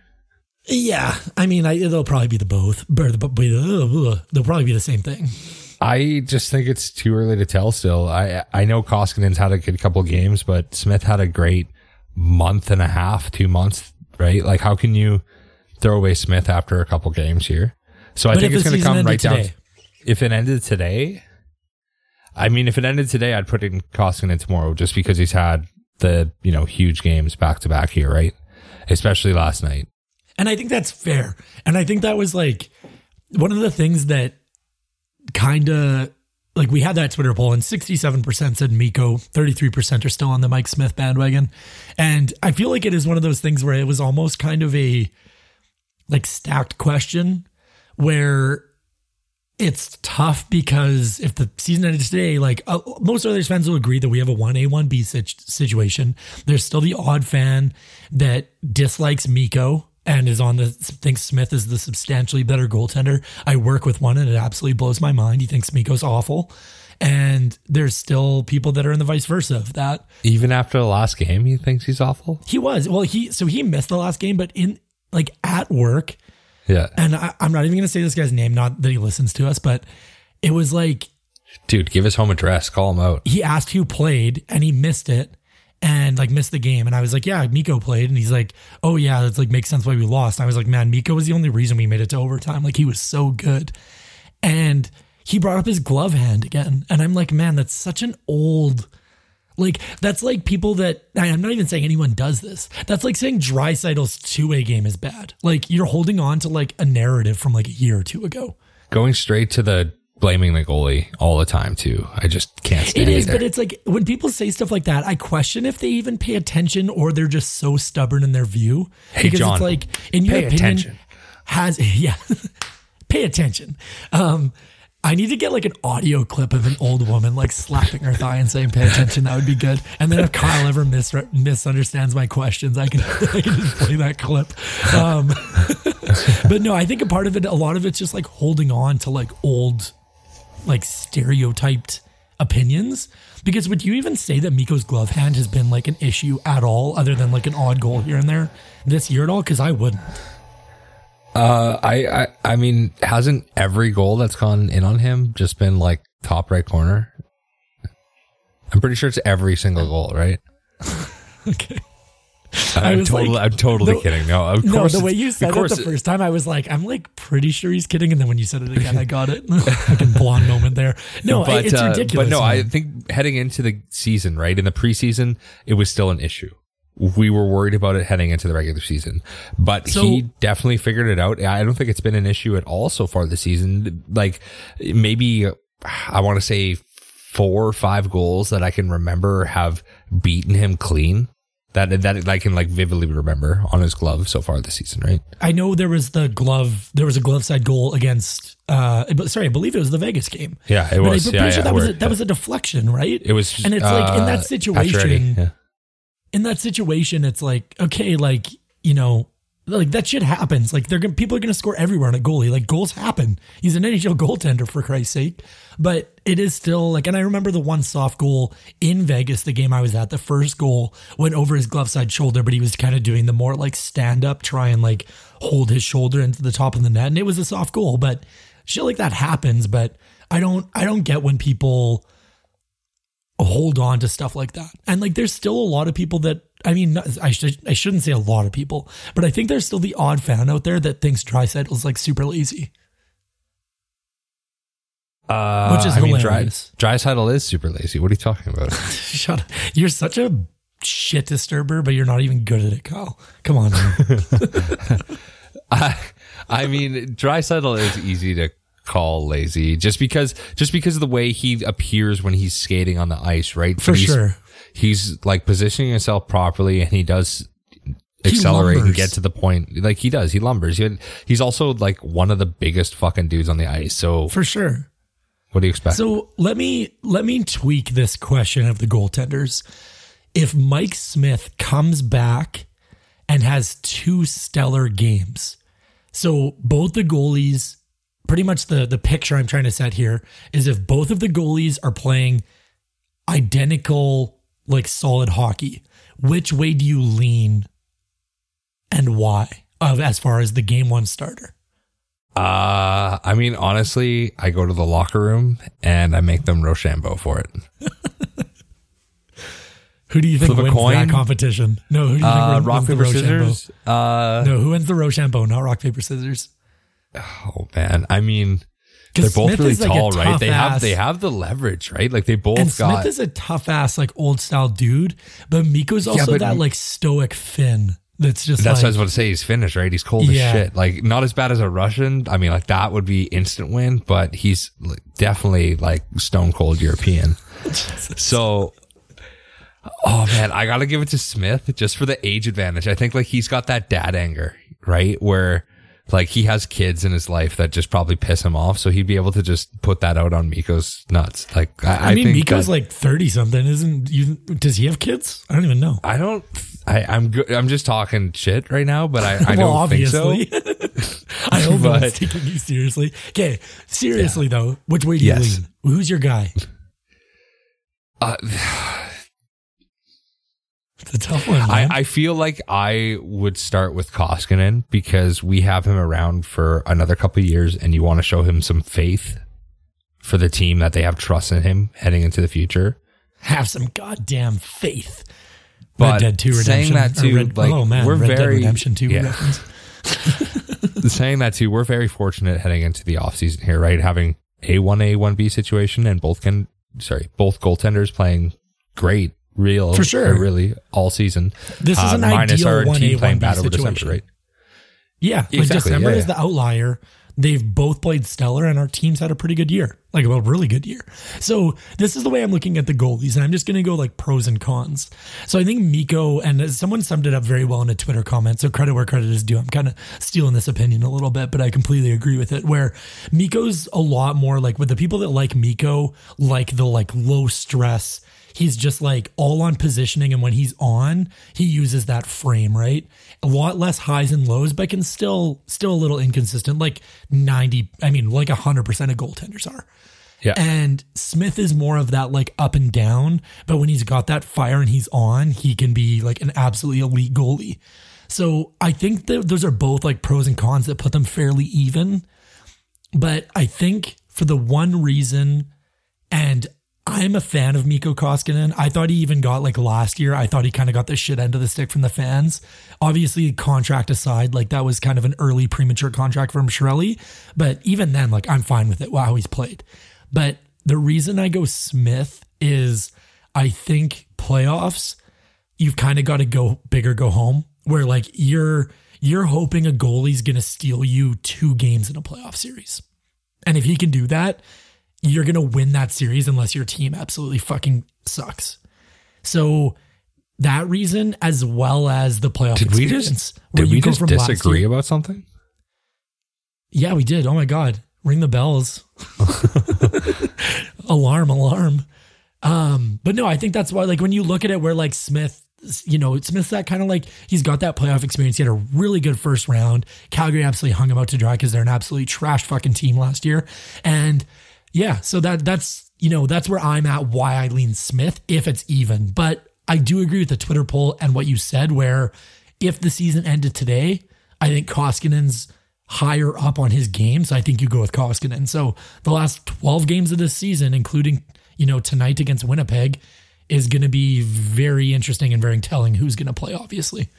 Yeah, I mean, I, they'll probably be the both, but uh, uh, uh, they'll probably be the same thing. I just think it's too early to tell still. I I know Koskinen's had a good couple games, but Smith had a great month and a half, two months, right? Like how can you throw away Smith after a couple games here? So I But think it's going to come right down. today? If it ended today, I mean, if it ended today, I'd put in Koskinen tomorrow just because he's had the you know huge games back to back here, right? Especially last night. And I think that's fair. And I think that was like one of the things that kind of like we had that Twitter poll and 67% said Mikko, 33% are still on the Mike Smith bandwagon. And I feel like it is one of those things where it was almost kind of a like stacked question where it's tough because if the season ended today, like uh, most other fans will agree that we have a 1A, 1B sit- situation. There's still the odd fan that dislikes Mikko and is on the thinks Smith is the substantially better goaltender. I work with one and it absolutely blows my mind. He thinks Mikko's awful. And there's still people that are in the vice versa of that. Even after the last game, he thinks he's awful. He was. Well, he so he missed the last game, but in like at work, Yeah, and I, I'm not even gonna say this guy's name, not that he listens to us, but it was like dude, give his home address. Call him out. he asked who played and he missed it and like missed the game. And I was like, yeah, Mikko played. And he's like, oh yeah, that's like makes sense why we lost. And I was like, man, Mikko was the only reason we made it to overtime. Like he was so good. And he brought up his glove hand again. And I'm like, man, that's such an old like that's like people that I'm not even saying anyone does this. That's like saying Draisaitl's two way game is bad. Like you're holding on to like a narrative from like a year or two ago. Going straight to the blaming the goalie all the time too. I just can't It stand is, either. but it's like when people say stuff like that, I question if they even pay attention or they're just so stubborn in their view. Hey, because John, it's like, in your pay opinion, attention. has yeah, pay attention. Um, I need to get like an audio clip of an old woman like slapping her thigh and saying "pay attention." That would be good. And then if Kyle ever mis- misunderstands my questions, I can I can just play that clip. Um, but no, I think a part of it, a lot of it's just like holding on to like old like stereotyped opinions because would you even say that Mikko's glove hand has been like an issue at all other than like an odd goal here and there this year at all because I wouldn't Uh, I, I, I mean, hasn't every goal that's gone in on him just been like top right corner? I'm pretty sure it's every single goal, right? okay I'm totally, like- I'm totally No- kidding. No, of no course. the way you said it the first time I was like I'm like pretty sure he's kidding and then when you said it again I got it fucking blonde moment there no but, it's uh, ridiculous But no, I think heading into the season, right in the preseason, it was still an issue. We were worried about it heading into the regular season, but So- he definitely figured it out. I don't think it's been an issue at all so far this season. Like maybe I want to say four or five goals that I can remember have beaten him clean. That that I can like vividly remember on his glove so far this season, right? I know there was the glove there was a glove side goal against uh sorry I believe it was the Vegas game Yeah, it but was. I'm pretty yeah, sure that was a, that was a deflection right It was, and it's like in uh, that situation in that situation, it's like, okay, like, you know, like that shit happens. Like they're gonna, people are going to score everywhere on a goalie. Like goals happen. He's an NHL goaltender for Christ's sake. But it is still like, and I remember the one soft goal in Vegas, the game I was at, the first goal went over his glove side shoulder, but he was kind of doing the more like stand up, try and like hold his shoulder into the top of the net. And it was a soft goal, but shit like that happens. But I don't, I don't get when people, hold on to stuff like that. And like there's still a lot of people that I mean I should I shouldn't say a lot of people, but I think there's still the odd fan out there that thinks Draisaitl's like super lazy. Uh, Which is I mean, hilarious. Dry, Draisaitl is super lazy. What are you talking about? Shut up. You're such a shit disturber, but you're not even good at it, Kyle. Come on. I, I mean, Draisaitl is easy to call lazy just because just because of the way he appears when he's skating on the ice, right? For he's, sure. He's like positioning himself properly, and he does accelerate and get to the point. Like he does, he lumbers. He, he's also like one of the biggest fucking dudes on the ice. So For sure. What do you expect? So let me let me tweak this question of the goaltenders. If Mike Smith comes back and has two stellar games, so both the goalies, pretty much the the picture I'm trying to set here is if both of the goalies are playing identical like solid hockey, which way do you lean and why? Of as far as the game one starter. Uh, I mean, honestly, I go to the locker room and I make them Rochambeau for it. Who do you think Flip wins that competition? No, who do you think Uh, wins rock, the paper, scissors. Uh, No, who wins the Rochambeau? Not rock paper scissors. oh man. I mean, they're both Smith really like tall, right? They have they have the leverage, right? Like they both And got. Smith is a tough ass, like old style dude, but Mikko's also but- that like stoic Finn. That's just that's like what I was about to say. He's finished, right? He's cold Yeah. as shit. Like not as bad as a Russian. I mean, like that would be instant win, but he's definitely like stone cold European. so, oh man, I gotta give it to Smith just for the age advantage. I think like he's got that dad anger, right? Where like he has kids in his life that just probably piss him off, so he'd be able to just put that out on Mikko's nuts. Like I, I mean, think Mikko's that- like thirty something, isn't? You does he have kids? I don't even know. I don't. I, I'm. I'm just talking shit right now, but I, I well, don't think so. I hope But- taking you seriously. Okay, seriously though, which way do you Yes. lean? Who's your guy? Uh, It's a tough one. I. I feel like I would start with Koskinen because we have him around for another couple of years, and you want to show him some faith for the team that they have trust in him heading into the future. have some goddamn faith. But Red Dead Two saying Redemption. that or too, Red, like, oh man, we're Red Dead very- Redemption Two yeah. reference. saying that too, we're very fortunate heading into the offseason here, right? Having a one A one B situation and both can sorry, both goaltenders playing great, real For sure. really all season. This is Uh, an minus ideal 1A, team playing 1B bad over December, situation. right? Yeah, like Exactly, December yeah, is the outlier. They've both played stellar, and our teams had a pretty good year, like a really good year. So this is the way I'm looking at the goalies, and I'm just going to go like pros and cons. So I think Mikko, and someone summed it up very well in a Twitter comment. So credit where credit is due. I'm kind of stealing this opinion a little bit, but I completely agree with it. Where Mikko's a lot more like with the people that like Mikko, like the like low stress. He's just like all on positioning, and when he's on, he uses that frame right. A lot less highs and lows, but can still still a little inconsistent. Like ninety, I mean, like hundred percent of goaltenders are. Yeah. And Smith is more of that like up and down, but when he's got that fire and he's on, he can be like an absolutely elite goalie. So I think that those are both like pros and cons that put them fairly even. But I think for the one reason, and I'm a fan of Mikko Koskinen. I thought he even got like last year. I thought he kind of got the shit end of the stick from the fans. Obviously, contract aside, like that was kind of an early premature contract from Chiarelli. But even then, like I'm fine with it. Wow, he's played. But the reason I go Smith is I think playoffs, you've kind of got to go big or go home. Where like you're you're hoping a goalie's gonna steal you two games in a playoff series. And if he can do that, you're going to win that series unless your team absolutely fucking sucks. So that reason, as well as the playoff Did we experience, just did we go just disagree about something? Yeah, we did. Oh my God. Ring the bells. alarm, alarm. Um, but no, I think that's why, like, when you look at it, where like Smith, you know, Smith's that kind of like he's got that playoff experience. He had a really good first round. Calgary absolutely hung him out to dry because they're an absolutely trash fucking team last year. And yeah, so that that's you know that's where I'm at. Why I lean Smith if it's even, but I do agree with the Twitter poll and what you said. Where if the season ended today, I think Koskinen's higher up on his game. So I think you go with Koskinen. So the last 12 games of this season, including, you know, tonight against Winnipeg, is going to be very interesting and very telling who's going to play, obviously.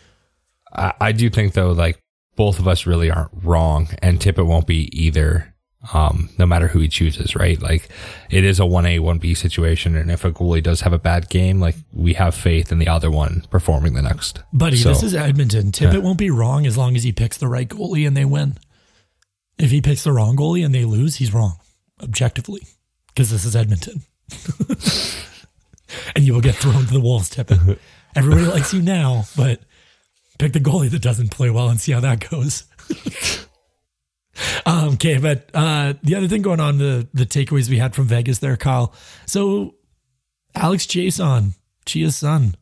I, I do think though, like both of us really aren't wrong, and Tippett won't be either. Um, no matter who he chooses, right? Like it is a one A one B situation, and if a goalie does have a bad game, like we have faith in the other one performing the next. Buddy, So- this is Edmonton. Tippett won't be wrong as long as he picks the right goalie and they win. If he picks the wrong goalie and they lose, he's wrong, objectively, because this is Edmonton. and you will get thrown to the wolves, Tippett. Everybody likes you now, but pick the goalie that doesn't play well and see how that goes. um, okay, but uh, the other thing going on, the the takeaways we had from Vegas there, Kyle. So Alex Chiasson, Chia's son,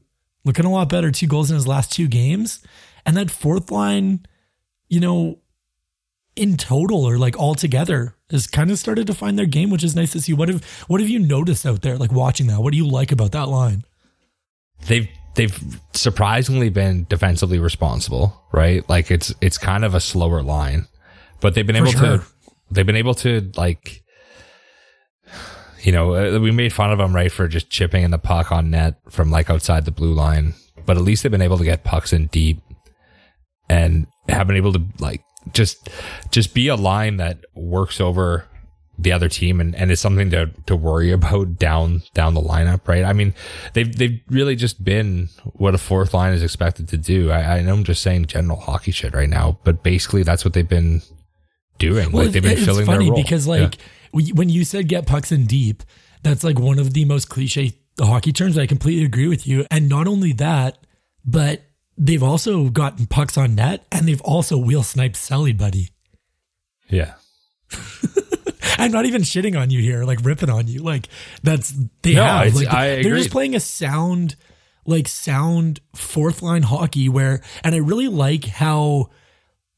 looking a lot better. Two goals in his last two games. And that fourth line, you know, in total or like all together has kind of started to find their game, which is nice to see. What have what have you noticed out there, like watching that? What do you like about that line? they've they've surprisingly been defensively responsible, right? Like it's it's kind of a slower line, but they've been able sure. to they've been able to like you know uh, we made fun of them right for just chipping in the puck on net from like outside the blue line but at least they've been able to get pucks in deep and have been able to like just just be a line that works over the other team and, and is something to, to worry about down down the lineup, right? I mean, they've they've really just been what a fourth line is expected to do. I, I know I'm just saying general hockey shit right now, but basically that's what they've been doing. like they've been it's filling funny their role. because like we- when you said get pucks in deep, that's like one of the most cliche hockey terms. I completely agree with you. And not only that, but they've also gotten pucks on net and they've also wheel sniped Selly, buddy. yeah. I'm not even shitting on you here, like ripping on you. Like that's they No, have. Like I they're just playing a sound, like sound fourth line hockey where, and I really like how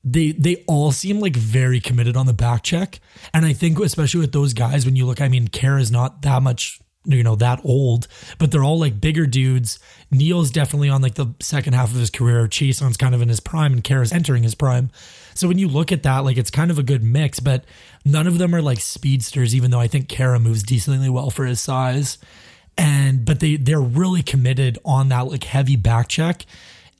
they they all seem like very committed on the back check. And I think especially with those guys, when you look, I mean, Khaira's not that much, you know, that old, but they're all like bigger dudes. Neal's definitely on like the second half of his career. Chiasson's kind of in his prime, and Khaira's entering his prime. So when you look at that, like it's kind of a good mix, but none of them are like speedsters, even though I think Kara moves decently well for his size. And but they they're really committed on that like heavy back check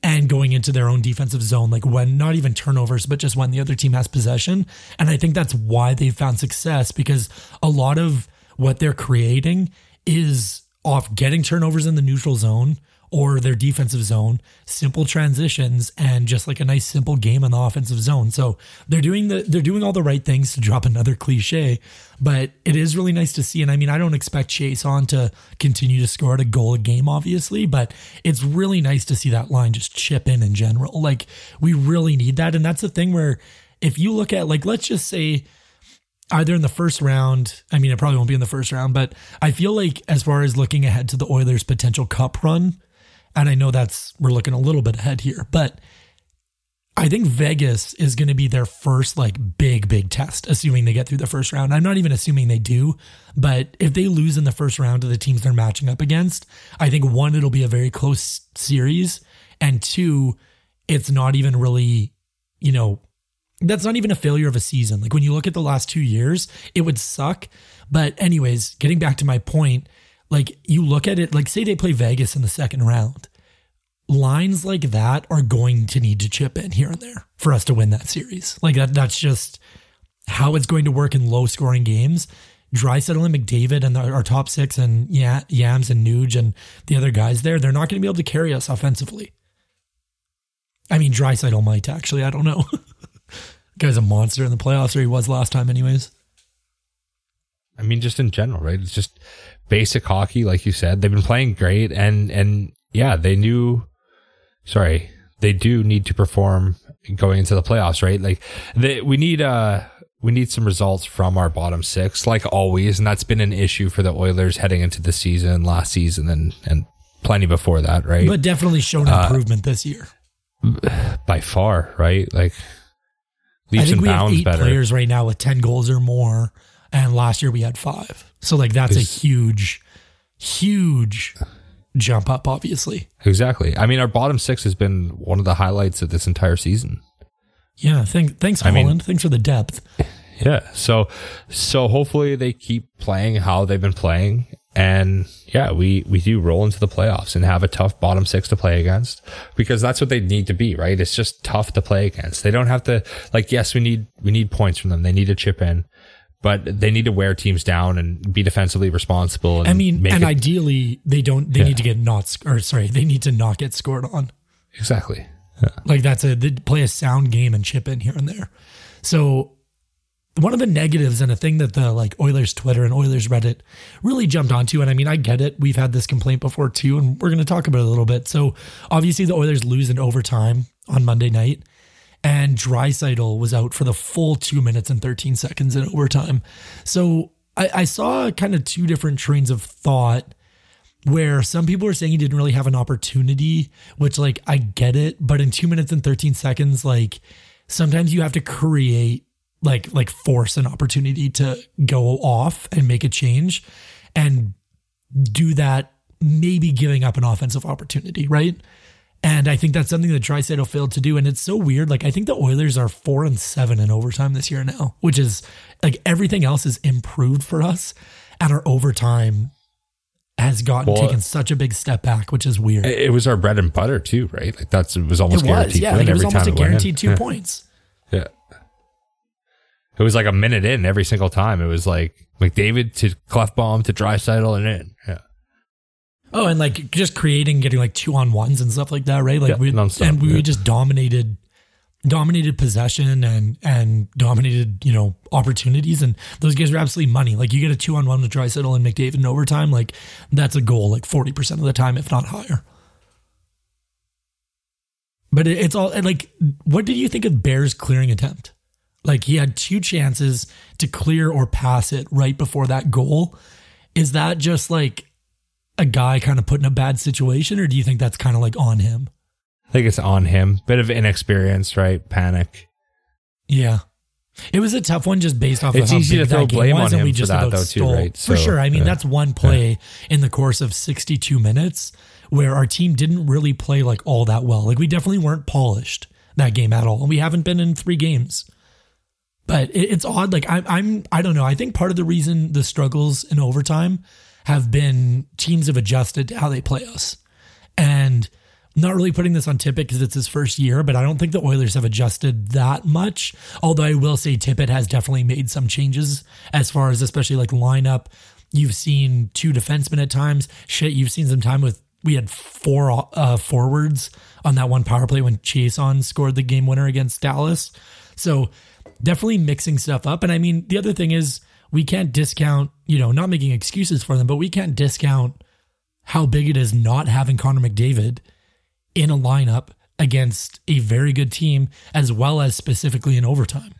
and going into their own defensive zone, like when not even turnovers, but just when the other team has possession. And I think that's why they've found success because a lot of what they're creating is off getting turnovers in the neutral zone or their defensive zone, simple transitions, and just like a nice simple game in the offensive zone. So they're doing the they're doing all the right things to drop another cliche, but it is really nice to see. And I mean, I don't expect Chiasson to continue to score at a goal a game, obviously, but it's really nice to see that line just chip in in general. Like we really need that, and that's the thing where if you look at like let's just say either in the first round. I mean, it probably won't be in the first round, but I feel like as far as looking ahead to the Oilers' potential cup run, and I know that's we're looking a little bit ahead here, but I think Vegas is going to be their first like big, big test, assuming they get through the first round. I'm not even assuming they do, but if they lose in the first round to the teams they're matching up against, I think one, it'll be a very close series, and two, it's not even really, you know, that's not even a failure of a season. Like when you look at the last two years, it would suck. But, anyways, getting back to my point, like you look at it, like say they play Vegas in the second round, lines like that are going to need to chip in here and there for us to win that series. Like that, that's just how it's going to work in low scoring games. Draisaitl and McDavid and our top six and yeah, Yams and Nuge and the other guys there, they're not going to be able to carry us offensively. I mean, Draisaitl might actually. I don't know. Guy's a monster in the playoffs, or he was last time, anyways. I mean, just in general, right? It's just basic hockey, like you said. They've been playing great, and and yeah, they knew. Sorry, they do need to perform going into the playoffs, right? Like they, we need uh we need some results from our bottom six, like always, and that's been an issue for the Oilers heading into the season, last season, and and plenty before that, right? But definitely shown Uh, improvement this year. By far, right? Like I think and we have eight better. players right now with ten goals or more, and last year we had five. So like that's a huge, huge jump up. Obviously, Exactly. I mean, our bottom six has been one of the highlights of this entire season. yeah. Thank, thanks, I mean- Holland. thanks for the depth. Yeah. So so hopefully they keep playing how they've been playing. And yeah, we, we do roll into the playoffs and have a tough bottom six to play against because that's what they need to be, right? It's just tough to play against. They don't have to like, yes, we need, we need points from them. They need to chip in, but they need to wear teams down and be defensively responsible. And I mean, and it- ideally they don't. They Yeah. need to get not or sorry, they need to not get scored on. exactly. Like that's a they play a sound game and chip in here and there. So one of the negatives and a thing that the like Oilers Twitter and Oilers Reddit really jumped onto, and I mean I get it. We've had this complaint before too, and we're going to talk about it a little bit. So obviously the Oilers lose in overtime on Monday night, and Draisaitl was out for the full two minutes and thirteen seconds in overtime. So I, I saw kind of two different trains of thought where some people are saying he didn't really have an opportunity, which like I get it, but in two minutes and 13 seconds, like sometimes you have to create like like force an opportunity to go off and make a change and do that, maybe giving up an offensive opportunity, right? And I think that's something that Draisaitl failed to do. And it's so weird. Like, I think the Oilers are four and seven in overtime this year now, which is like everything else is improved for us. And our overtime has gotten Well, taken such a big step back, which is weird. It, was our bread and butter too, right? Like that's it was almost it was, guaranteed yeah. Like it was almost a it went in. guaranteed two Yeah. points. Yeah. It was like a minute in every single time. It was like McDavid to Klefbom to Draisaitl and in. Yeah. Oh, and like just creating, getting like two on ones and stuff like that, right? Like Yeah, we nonstop, and we yeah. just dominated, dominated possession and and dominated, you know, opportunities. And those guys were absolutely money. Like you get a two on one with Draisaitl and McDavid in overtime, like that's a goal, like forty percent of the time, if not higher. But it, it's all and, like, what did you think of Bears clearing attempt? Like he had two chances to clear or pass it right before that goal. Is that just like a guy kind of put in a bad situation, or do you think that's kind of like on him? I think it's on him. Bit of inexperience, right? Panic. Yeah. It was a tough one just based off It's of how easy big to throw that game blame was, on and we him for just that, about though, too, stole. right? For sure. I mean, yeah. that's one play in the course of 62 minutes where our team didn't really play like all that well. Like we definitely weren't polished that game at all, and we haven't been in three games. But it, it's odd. Like I'm, I'm, I don't know. I think part of the reason the struggles in overtime have been teams have adjusted to how they play us, and not really putting this on Tippett because it's his first year, but I don't think the Oilers have adjusted that much. Although I will say Tippett has definitely made some changes as far as especially like lineup. You've seen two defensemen at times. Shit, you've seen some time with we had four uh, forwards on that one power play when Chiasson scored the game winner against Dallas. So definitely mixing stuff up. And I mean, the other thing is we can't discount, you know, not making excuses for them, but we can't discount how big it is not having Connor McDavid in a lineup against a very good team as well as specifically in overtime.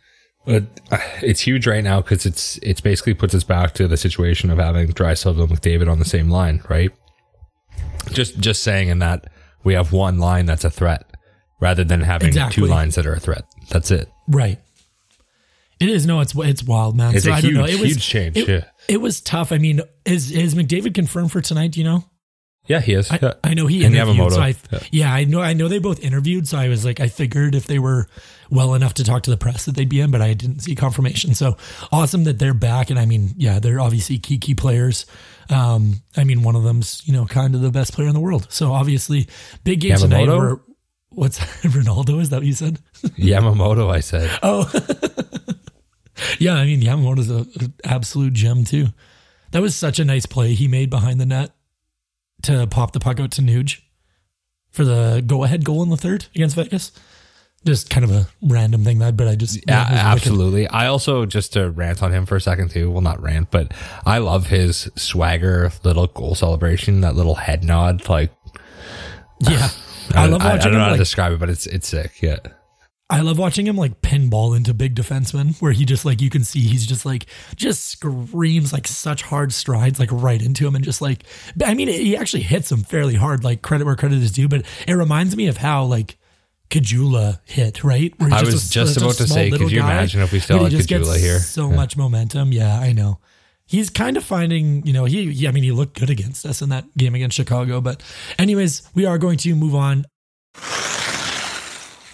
But uh, it's huge right now because it's it's basically puts us back to the situation of having Draisaitl and McDavid on the same line, right? Just just saying in that we have one line that's a threat rather than having Exactly. two lines that are a threat. That's it. Right. It is no, it's it's wild, man. It's so a I don't know. huge, It was a huge change, It, yeah. It was tough. I mean, is is McDavid confirmed for tonight? Do you know? Yeah, he is. I, yeah. I know he And interviewed. So I, Yeah. yeah. I know. I know they both interviewed. So I was like, I figured if they were well enough to talk to the press that they'd be in, but I didn't see confirmation. So awesome that they're back. And I mean, yeah, they're obviously key key players. Um, I mean, one of them's you know kind of the best player in the world. So obviously, big game tonight. Yamamoto? Where, what's Ronaldo? Is that what you said? Yamamoto, I said. Oh, yeah. I mean, Yamamoto's a, an absolute gem too. That was such a nice play he made behind the net to pop the puck out to Nuge for the go-ahead goal in the third against Vegas. Just kind of a random thing that, but I just Yeah, was wicked. absolutely. I also just to rant on him for a second too. Well, not rant, but I love his swagger, little goal celebration, that little head nod. Like Yeah, I, love I, watching don't know him. how to describe it, but it's it's sick. Yeah. I love watching him like pinball into big defensemen, where he just like you can see he's just like just screams like such hard strides like right into him and just like I mean he actually hits him fairly hard. Like credit where credit is due, but it reminds me of how like Kajula hit right. Where I just was a- just about to say, could you guy, imagine if we still had just Kajula here? So Yeah. much momentum. Yeah, I know. He's kind of finding, you know, he, he, I mean, he looked good against us in that game against Chicago. But, anyways, we are going to move on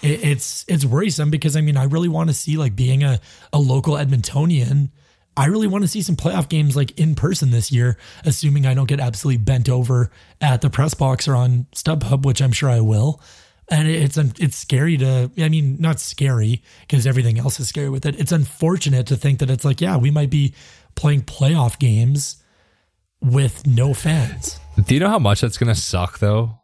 it, it's it's worrisome because I mean I really want to see like being a a local Edmontonian. I really want to see some playoff games like in person this year, assuming I don't get absolutely bent over at the press box or on StubHub, which I'm sure I will. And it's it's scary to, I mean, not scary because everything else is scary with it. It's unfortunate to think that it's like, yeah, we might be playing playoff games with no fans. Do you know how much that's gonna suck though?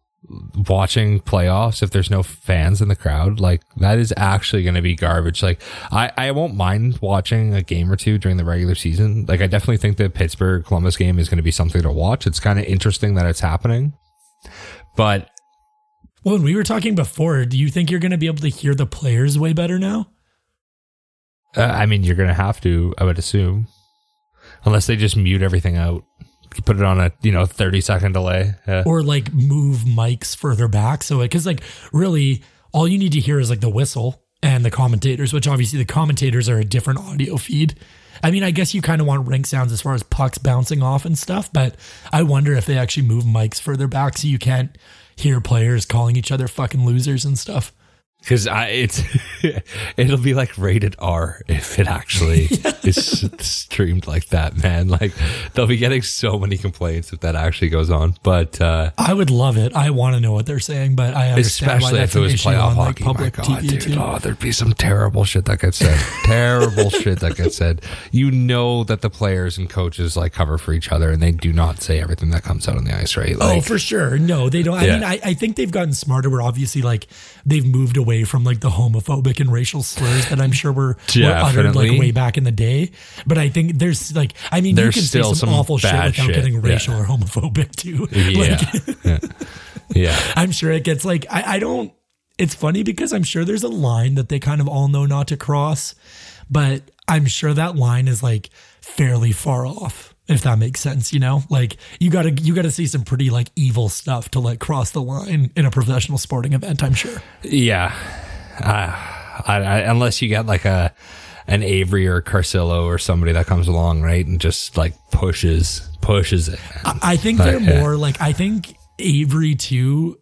Watching playoffs if there's no fans in the crowd, like that is actually gonna be garbage. Like I, I won't mind watching a game or two during the regular season. Like I definitely think the Pittsburgh Columbus game is gonna be something to watch. It's kind of interesting that it's happening. But Well, when we were talking before, do you think you're going to be able to hear the players way better now? uh, I mean you're gonna have to, I would assume. Unless they just mute everything out. Put it on a, you know, 30 second delay. Yeah. Or like move mics further back? So, it because like really, all you need to hear is like the whistle and the commentators, which obviously the commentators are a different audio feed I mean, I guess you kind of want ring sounds as far as pucks bouncing off and stuff, but I wonder if they actually move mics further back so you can't hear players calling each other fucking losers and stuff. Because I it's it'll be like rated R if it actually is streamed like that, man. Like they'll be getting so many complaints if that actually goes on. But uh I would love it. I want to know what they're saying, but I understand why especially if it was playoff on like hockey, my public God, TV dude, too. oh, there'd be some terrible shit that gets said. terrible shit that gets said. You know that the players and coaches like cover for each other, and they do not say everything that comes out on the ice, right? oh, for sure. No, they don't. I Yeah. mean, I, I think they've gotten smarter. Where obviously, like, they've moved away from like the homophobic and racial slurs that I'm sure were, were uttered like way back in the day. But I think there's like, I mean, There's you can still say some, some awful shit without shit, getting yeah. racial or homophobic too. yeah, Like, yeah. I'm sure it gets like I, I don't. It's funny because I'm sure there's a line that they kind of all know not to cross, but I'm sure that line is like fairly far off. If that makes sense, you know, like you gotta you gotta see some pretty like evil stuff to like cross the line in a professional sporting event. I'm sure. Yeah. Uh, I, I, unless you get like a an Avery or Carcillo or somebody that comes along, right, and just like pushes pushes it. I think they're yeah. more like I think Avery too.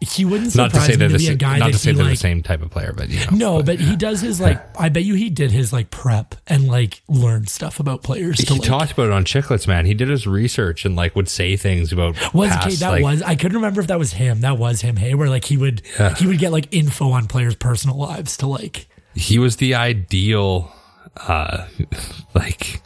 He wouldn't Not surprise to say me to the be a guy not that to say he they're the same type of player, but you know. No, but he does his like. I bet you he did his like prep and like learned stuff about players. To he like, talked about it on Chiclets, man. He did his research and like would say things about was past, okay, that like, was I couldn't remember if that was him. That was him. Hey, where like he would Yeah. he would get like info on players' personal lives to like. he was the ideal uh like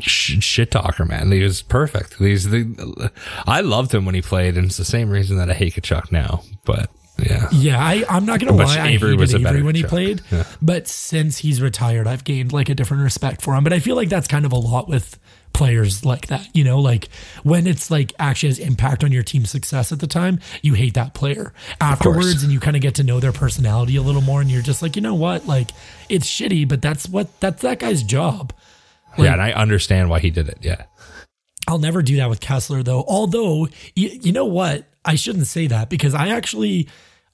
sh- shit talker man he was perfect he's the i loved him when he played and it's the same reason that i hate Tkachuk now but yeah Yeah, I I'm not gonna But lie. I Avery hated was a Avery when he played, Yeah. but since he's retired, I've gained like a different respect for him. But I feel like that's kind of a lot with players like that. You know, like when it's like actually has impact on your team's success at the time, you hate that player afterwards, and you kind of get to know their personality a little more, and you're just like, you know what, like it's shitty, but that's what that's that guy's job. Yeah and i understand why he did it yeah I'll never do that with Kesler though. Although you, you know what, I shouldn't say that because I actually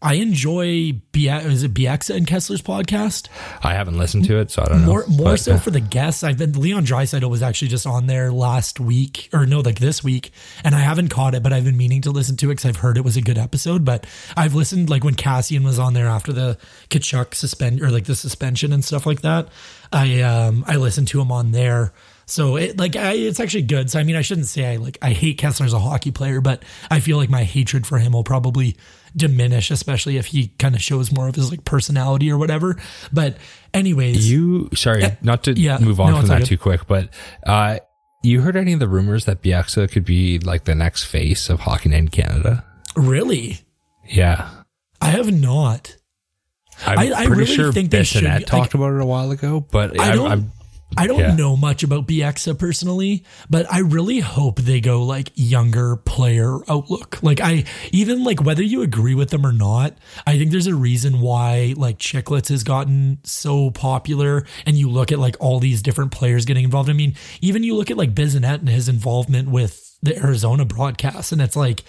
I enjoy B is it Bieksa and Kesler's podcast i haven't listened to it so i don't know more more But, so for the guests. I've been Leon Draisaitl was actually just on there last week or no, like this week, and I haven't caught it, but I've been meaning to listen to it because I've heard it was a good episode. But I've listened like when Kassian was on there after the Tkachuk suspend or like the suspension and stuff like that. I um I listened to him on there. So it like I, it's actually good. So I mean, I shouldn't say I like I hate Kessler as a hockey player, but I feel like my hatred for him will probably diminish, especially if he kind of shows more of his like personality or whatever. But anyways, you sorry not to yeah, move on no, from that good. too quick but uh you heard any of the rumors that Bieksa could be like the next face of Hockey Night in Canada? really, Yeah. I have not. I'm I- I pretty really sure think they should- Bissonnette like- talked about it a while ago, but I I'm, don't. I'm, I don't yeah. know much about Bieksa personally, but I really hope they go like younger player outlook. Like I even like whether you agree with them or not, I think there's a reason why like Chiclets has gotten so popular and you look at like all these different players getting involved. I mean, even you look at like Bissonnette and his involvement with the Arizona broadcast and it's like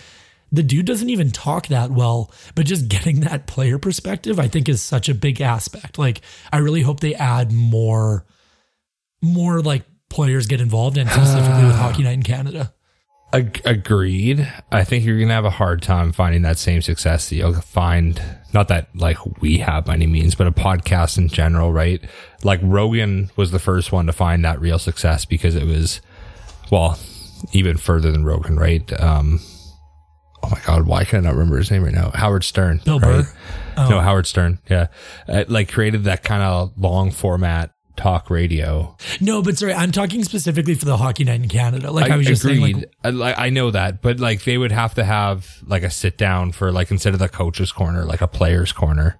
the dude doesn't even talk that well, but just getting that player perspective, I think is such a big aspect. Like, I really hope they add more, more like players get involved and specifically with Hockey Night in Canada. Ag- agreed. I think you're gonna have a hard time finding that same success that you'll find. Not that like we have by any means, but a podcast in general, right? Like Rogan was the first one to find that real success because it was, well, even further than Rogan, right? Um, oh my god, why can I not remember his name right now? Howard Stern, Bill right? Burr. No, Howard Stern. Yeah, uh, like created that kind of long format talk radio No, but sorry, I'm talking specifically for the Hockey Night in Canada. Like I, was just saying, like, I, I know that, but like they would have to have like a sit down for like instead of the coach's corner, like a player's corner,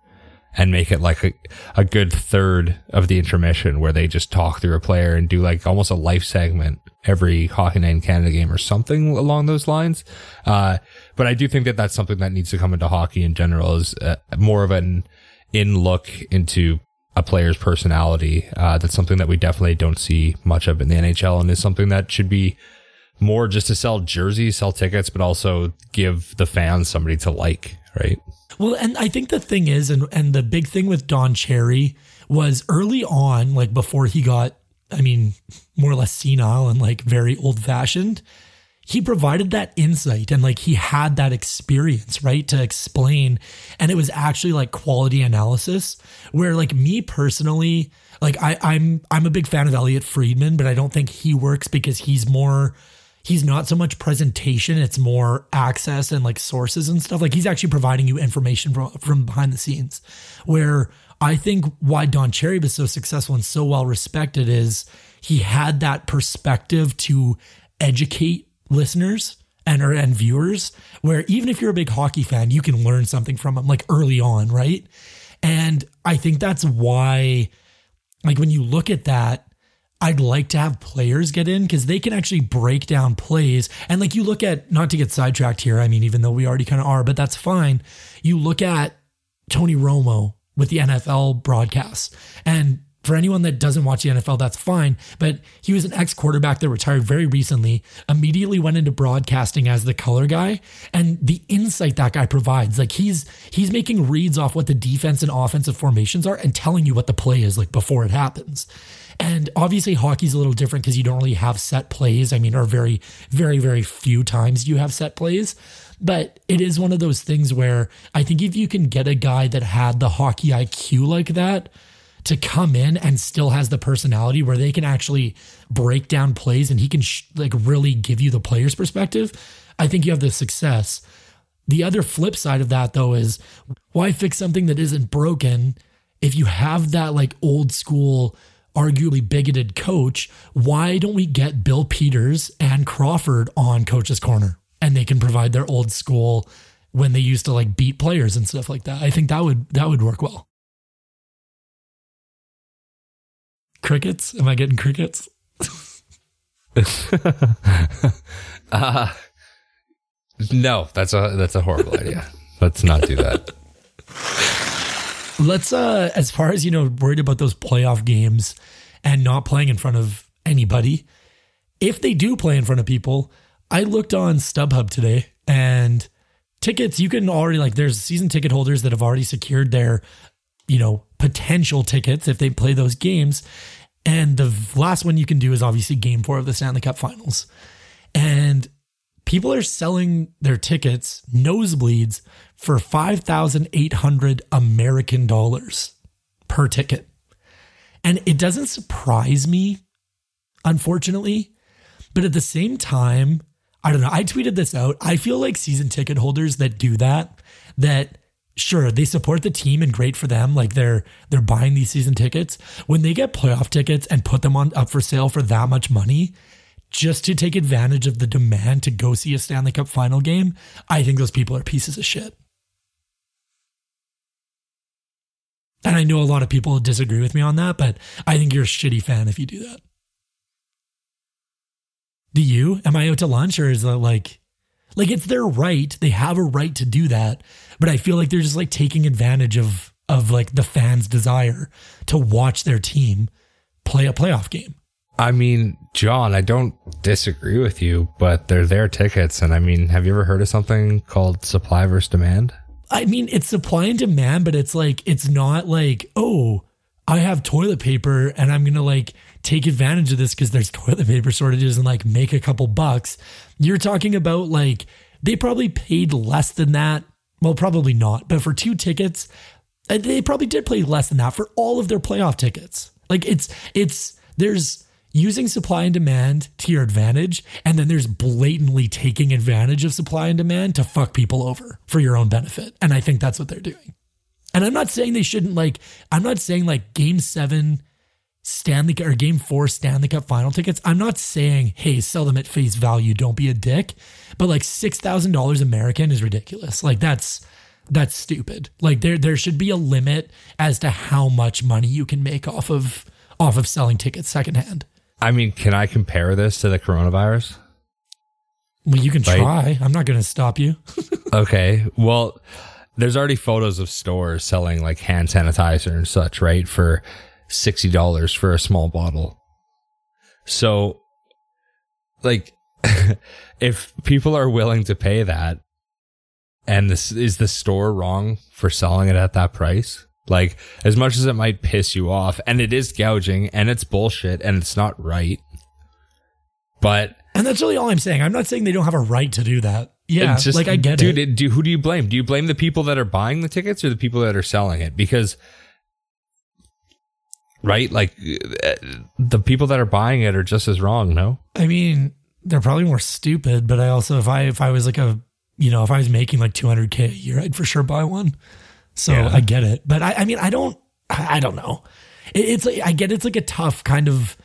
and make it like a, a good third of the intermission where they just talk through a player and do like almost a life segment every Hockey Night in Canada game or something along those lines. Uh, but I do think that that's something that needs to come into hockey in general is uh, more of an in look into a player's personality. Uh, that's something that we definitely don't see much of in the NHL and is something that should be more just to sell jerseys, sell tickets, but also give the fans somebody to like, right? Well, and I think the thing is, and and the big thing with Don Cherry was early on, like before he got I mean, more or less senile and like very old fashioned. He provided that insight and like he had that experience, right? To explain. And it was actually like quality analysis where like me personally, like I, I'm I'm a big fan of Elliotte Friedman, but I don't think he works because he's more he's not so much presentation, it's more access and like sources and stuff. Like he's actually providing you information from, from behind the scenes. Where I think why Don Cherry was so successful and so well respected is he had that perspective to educate listeners and or, and viewers where even if you're a big hockey fan, you can learn something from them like early on, right? And I think that's why like when you look at that, I'd like to have players get in because they can actually break down plays. And like you look at, not to get sidetracked here, I mean, even though we already kind of are, but that's fine. You look at Tony Romo with the NFL broadcast And for anyone that doesn't watch the NFL, that's fine. But he was an ex quarterback that retired very recently, immediately went into broadcasting as the color guy. And the insight that guy provides, like he's he's making reads off what the defense and offensive formations are and telling you what the play is like before it happens. And obviously, hockey's a little different because you don't really have set plays. I mean, or very, very, very few times you have set plays. But it is one of those things where I think if you can get a guy that had the hockey IQ like that to come in and still has the personality where they can actually break down plays and he can sh- like really give you the player's perspective, I think you have the success. The other flip side of that though is why fix something that isn't broken if you have that like old school arguably bigoted coach, why don't we get Bill Peters and Crawford on Coach's Corner and they can provide their old school when they used to like beat players and stuff like that? I think that would that would work well. Crickets? Am I getting crickets? uh, no, that's a that's a horrible idea. Let's not do that. Let's uh as far as you know, worried about those playoff games and not playing in front of anybody. If they do play in front of people, I looked on StubHub today and tickets you can already like there's season ticket holders that have already secured their you know potential tickets if they play those games and the last one you can do is obviously game 4 of the Stanley Cup Finals. And people are selling their tickets nosebleeds for 5,800 American dollars per ticket. And it doesn't surprise me, unfortunately. But at the same time, I don't know. I tweeted this out. I feel like season ticket holders that do that, that sure they support the team and great for them like they're they're buying these season tickets when they get playoff tickets and put them on up for sale for that much money just to take advantage of the demand to go see a Stanley Cup final game, I think those people are pieces of shit. And I know a lot of people disagree with me on that, but I think you're a shitty fan if you do that. Do you? Am I out to lunch or is that like, like it's their right? They have a right to do that, but I feel like they're just like taking advantage of of like the fans' desire to watch their team play a playoff game. I mean, Jon, I don't disagree with you, but they're their tickets. And I mean, have you ever heard of something called supply versus demand? I mean, it's supply and demand, but it's like, it's not like, oh, I have toilet paper and I'm going to like take advantage of this because there's toilet paper shortages and like make a couple bucks. You're talking about like, they probably paid less than that. Well, probably not, but for two tickets, uh, they probably did pay less than that for all of their playoff tickets. Like it's, it's, there's, using supply and demand to your advantage, and then there's blatantly taking advantage of supply and demand to fuck people over for your own benefit. And I think that's what they're doing. And I'm not saying they shouldn't like, I'm not saying like game seven Stanley or game four Stanley Cup final tickets. I'm not saying, hey, sell them at face value, don't be a dick. But like six thousand dollars American is ridiculous. Like that's that's stupid. Like there there should be a limit as to how much money you can make off of off of selling tickets secondhand. I mean, can I compare this to the coronavirus? Well, you can right? try. I'm not going to stop you. okay. Well, there's already photos of stores selling like hand sanitizer and such, right? For $60 for a small bottle. So, like, if people are willing to pay that, and this is the store wrong for selling it at that price? Like as much as it might piss you off, and it is gouging, and it's bullshit, and it's not right. But And that's really all I'm saying. I'm not saying they don't have a right to do that. Yeah, just like I get dude, it. do, who do you blame? Do you blame the people that are buying the tickets or the people that are selling it? Because, right, like the people that are buying it are just as wrong. No, I mean, they're probably more stupid, but I also if I if I was like a you know if I was making like 200k a year, I'd for sure buy one. So Yeah. I get it, but I, I mean I don't I, I don't know. It, it's like I get it's like a tough kind of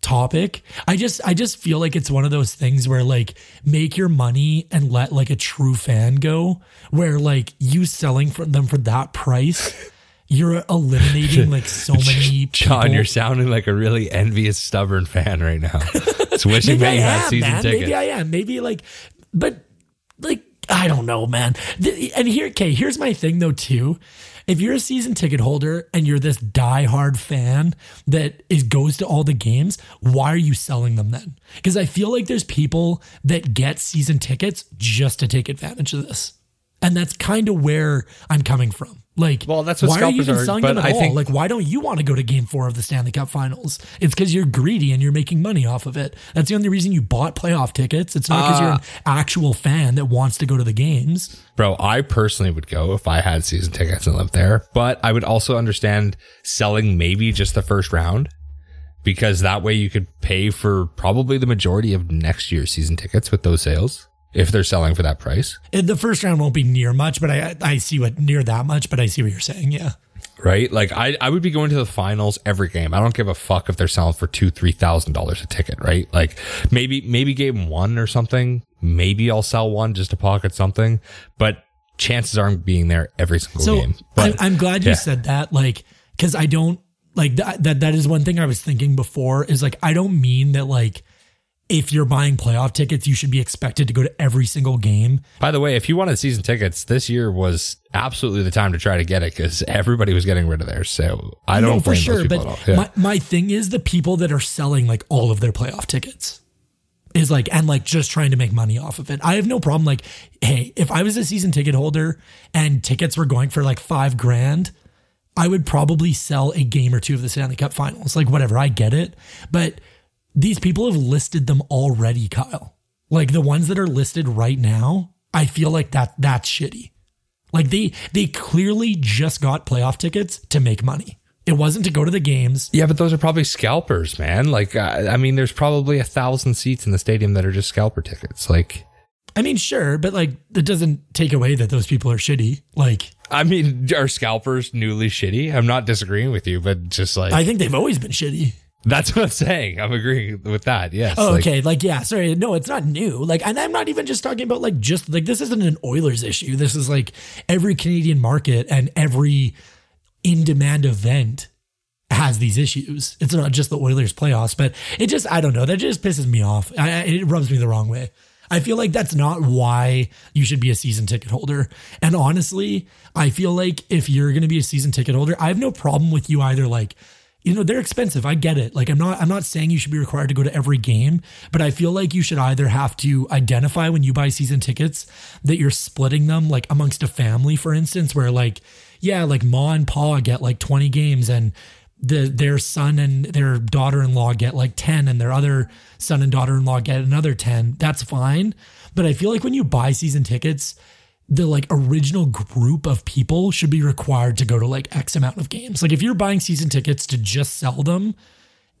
topic. I just I just feel like it's one of those things where like make your money and let like a true fan go. Where like you selling for them for that price. You're eliminating like so many Jon, people. you're sounding like a really envious, stubborn fan right now. It's wishing Maybe I that you had season man. tickets. Maybe I am. Maybe like, but like, I don't know, man. The- And here, okay, here's my thing though, too. If you're a season ticket holder and you're this diehard fan that is goes to all the games, why are you selling them then? Because I feel like there's people that get season tickets just to take advantage of this. And that's kind of where I'm coming from. Like, Well, that's what why are you even are, selling but them at I all? think- like, why don't you want to go to Game Four of the Stanley Cup Finals? It's because you're greedy and you're making money off of it. That's the only reason you bought playoff tickets. It's not because you're an Ah. actual fan that wants to go to the games. Bro, I personally would go if I had season tickets and lived there, but I would also understand selling maybe just the first round because that way you could pay for probably the majority of next year's season tickets with those sales if they're selling for that price, And the first round won't be near much, but I I see what near that much. But I see what you're saying. Yeah. right? Like I, I would be going to the finals every game. I don't give a fuck if they're selling for two, three thousand dollars a ticket, right? Like maybe, maybe game one or something. Maybe I'll sell one just to pocket something, but chances are I'm being there every single So game. But I'm, I'm glad you yeah. said that, like, because I don't like that, that. That is one thing I was thinking before. Is like I don't mean that like if you're buying playoff tickets, you should be expected to go to every single game. By the way, if you wanted season tickets, this year was absolutely the time to try to get it because everybody was getting rid of theirs. So I don't no, for blame sure. those But at all. Yeah. my, my thing is the people that are selling like all of their playoff tickets is like and like just trying to make money off of it. I have no problem. Like, hey, if I was a season ticket holder and tickets were going for like five grand, I would probably sell a game or two of the Stanley Cup Finals. Like, whatever, I get it, but these people have listed them already, Kyle. Like the ones that are listed right now, I feel like that that's shitty. Like they they clearly just got playoff tickets to make money. It wasn't to go to the games. yeah, but those are probably scalpers, man. Like, uh, I mean, there's probably a thousand seats in the stadium that are just scalper tickets. Like, I mean, sure, but like that doesn't take away that those people are shitty. Like I mean, are scalpers newly shitty? I'm not disagreeing with you, but just like I think they've always been shitty. That's what I'm saying. I'm agreeing with that. Yes. Oh, okay, like yeah, sorry, no, it's not new. Like, and I'm not even just talking about like just like this isn't an Oilers issue. This is like every Canadian market and every in-demand event has these issues. It's not just the Oilers playoffs, but it just I don't know. That just pisses me off. I- it rubs me the wrong way. I feel like that's not why you should be a season ticket holder. And honestly, I feel like if you're going to be a season ticket holder, I have no problem with you either like you know they're expensive. I get it. Like i'm not i'm not saying you should be required to go to every game but i feel like you should either have to identify when you buy season tickets that you're splitting them like amongst a family for instance where like yeah like ma and pa get like 20 games and the their son and their daughter-in-law get like 10 and their other son and daughter-in-law get another 10 that's fine. But i feel like when you buy season tickets the like original group of people should be required to go to like X amount of games. Like if you're buying season tickets to just sell them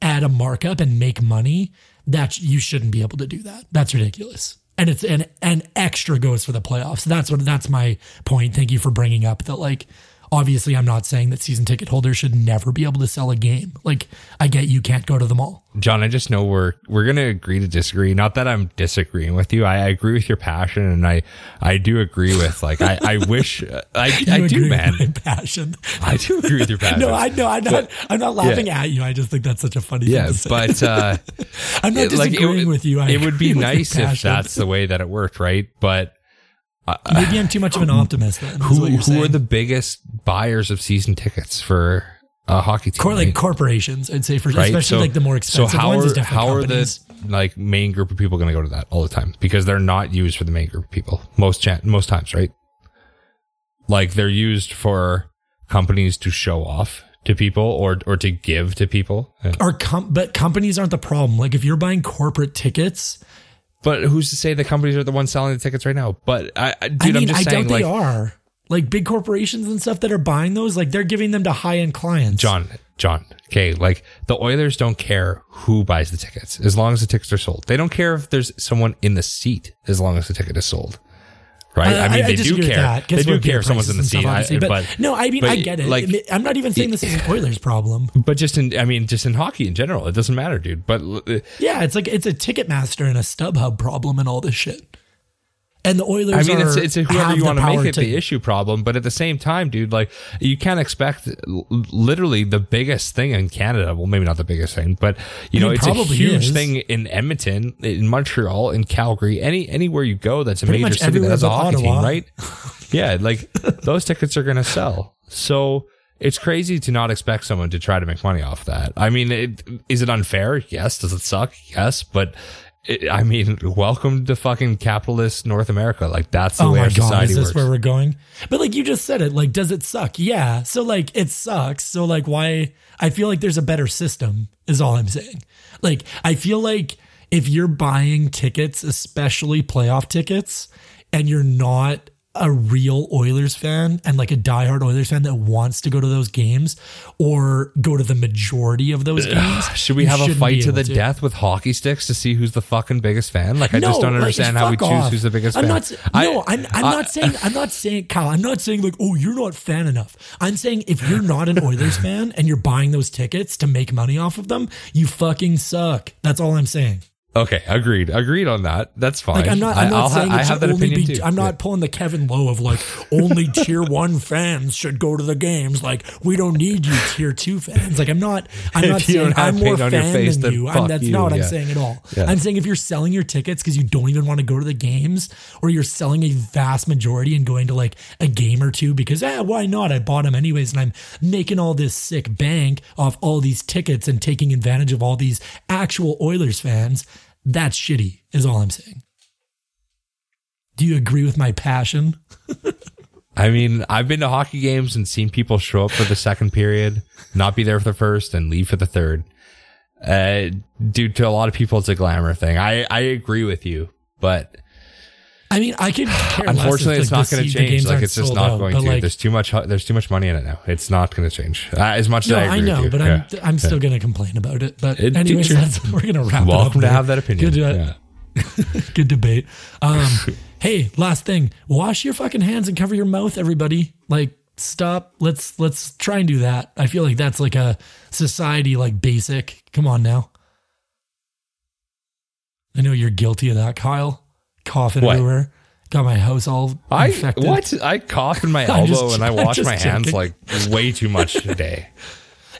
at a markup and make money, that you shouldn't be able to do that. That's ridiculous. And it's an an extra goes for the playoffs. That's what that's my point. Thank you for bringing up that like obviously I'm not saying that season ticket holders should never be able to sell a game. Like I get you can't go to the mall. Jon, I just know we're we're gonna agree to disagree. Not that I'm disagreeing with you. I, I agree with your passion, and I I do agree with like I I wish I I do man. passion. I do agree with your passion. No, I know. I'm not. I'm not laughing at you. I just think that's such a funny yeah, thing to say. but uh, I'm not it- like, it disagreeing with you. I it would be agree with your nice if that's the way that it worked, right? But maybe I'm too much of an optimist. Then who who saying. are the biggest buyers of season tickets for a hockey team? Cor- like right? corporations? I'd say for right? especially like the more expensive So how ones. are how companies. are the like main group of people going to go to that all the time because they're not used for the main group of people most most times, right? Like they're used for companies to show off to people or or to give to people. Yeah. Are com- but companies aren't the problem. Like if you're buying corporate tickets, But who's to say the companies are the ones selling the tickets right now? But I, I dude, I am just I saying, doubt like they are. Like big corporations and stuff that are buying those, like they're giving them to high end clients. Jon, Jon, okay, like the Oilers don't care who buys the tickets as long as the tickets are sold. They don't care if there's someone in the seat as long as the ticket is sold. Right? I, mean, they do care. they do care if someone's in the seat. stuff, I- obviously, but, no, I mean, but, I get it. Like, I'm not even saying this is an Oilers problem. but just in, I mean, just in hockey in general, it doesn't matter, dude. But Yeah, it's like it's a Ticketmaster and a StubHub problem and all this shit. And the Oilers, I mean, it's are, it's a whoever you want to make it the issue problem, but at the same time, dude, like you can't expect literally the biggest thing in Canada. Well, maybe not the biggest thing, but you I know, mean, it's a huge is. thing in Edmonton, in Montreal, in Calgary, any anywhere you go that's a Pretty major city that has a hockey team, right? yeah, like those tickets are going to sell. So it's crazy to not expect someone to try to make money off that. I mean, it, is it unfair? Yes. Does it suck? Yes. But it, I mean, welcome to fucking capitalist North America. Like that's the Oh way my our god, society is this works. where we're going? But like you just said it, like does it suck? Yeah. So like it sucks. So like why I feel like there's a better system is all I'm saying. Like I feel like if you're buying tickets, especially playoff tickets, and you're not a real Oilers fan and like a diehard Oilers fan that wants to go to those games or go to the majority of those games. Should we have a fight to the death with hockey sticks to see who's the fucking biggest fan? Like, I just don't like, understand how we fuck choose who's the biggest I'm fan. Not, I- no, I'm, I'm not saying I'm not saying Kyle. I'm not saying like, oh, you're not fan enough. I'm saying if you're not an Oilers fan and you're buying those tickets to make money off of them, you fucking suck. That's all I'm saying. Okay, agreed. Agreed on that. That's fine. Like I'm not. I'm not I'll ha- saying I it have should that only opinion be. too. I'm not Yeah. pulling the Kevin Lowe of like only tier one fans should go to the games. Like we don't need you tier two fans. Like I'm not. I'm not saying I'm more paint on your fan face, than you. I'm, that's you, not what I'm saying at all. Yeah. I'm saying if you're selling your tickets because you don't even want to go to the games, or you're selling a vast majority and going to like a game or two because eh, why not? I bought them anyways, and I'm making all this sick bank off all these tickets and taking advantage of all these actual Oilers fans. That's shitty, is all I'm saying. Do you agree with my passion? I mean, I've been to hockey games and seen people show up for the second period, not be there for the first, and leave for the third. Uh, due to a lot of people, it's a glamour thing. I, I agree with you, but I mean, I could care less if, unfortunately, it's like, not going to change. Like, it's just not out, going to. Like, there's too much. There's too much money in it now. It's not going to change. Uh, as much no, as I I, know, with you. but Yeah. I'm I'm still going to complain about it. But It- anyways, that's, we're going to wrap welcome to there. have that opinion. Good, uh, yeah. good debate. Um, hey, last thing, wash your fucking hands and cover your mouth, everybody. Like, stop. Let's let's try and do that. I feel like that's like a society like basic. Come on now. I know you're guilty of that, Kyle. Coughing What? everywhere. Got my house all I infected. what? I cough in my I'm just elbow and I. Wash my hands joking. like way too much today.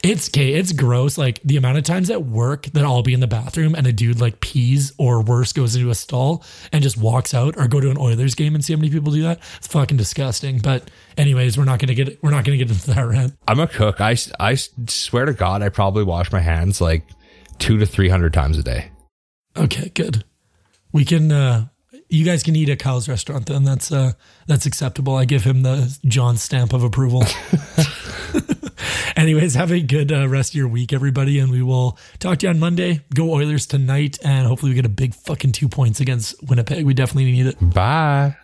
It's okay. It's gross. Like the amount of times at work that I'll be in the bathroom and a dude like pees or worse goes into a stall and just walks out, or go to an Oilers game and see how many people do that. It's fucking disgusting. But anyways, we're not gonna get we're not gonna get into that rant. I'm a cook. I, I swear to God, I probably wash my hands like two to three hundred times a day. Okay, good. We can. uh You guys can eat at Kyle's restaurant then. That's uh that's acceptable. I give him the Jon stamp of approval. Anyways, have a good uh, rest of your week, everybody, and we will talk to you on Monday. Go Oilers tonight, and hopefully we get a big fucking two points against Winnipeg. We definitely need it. Bye.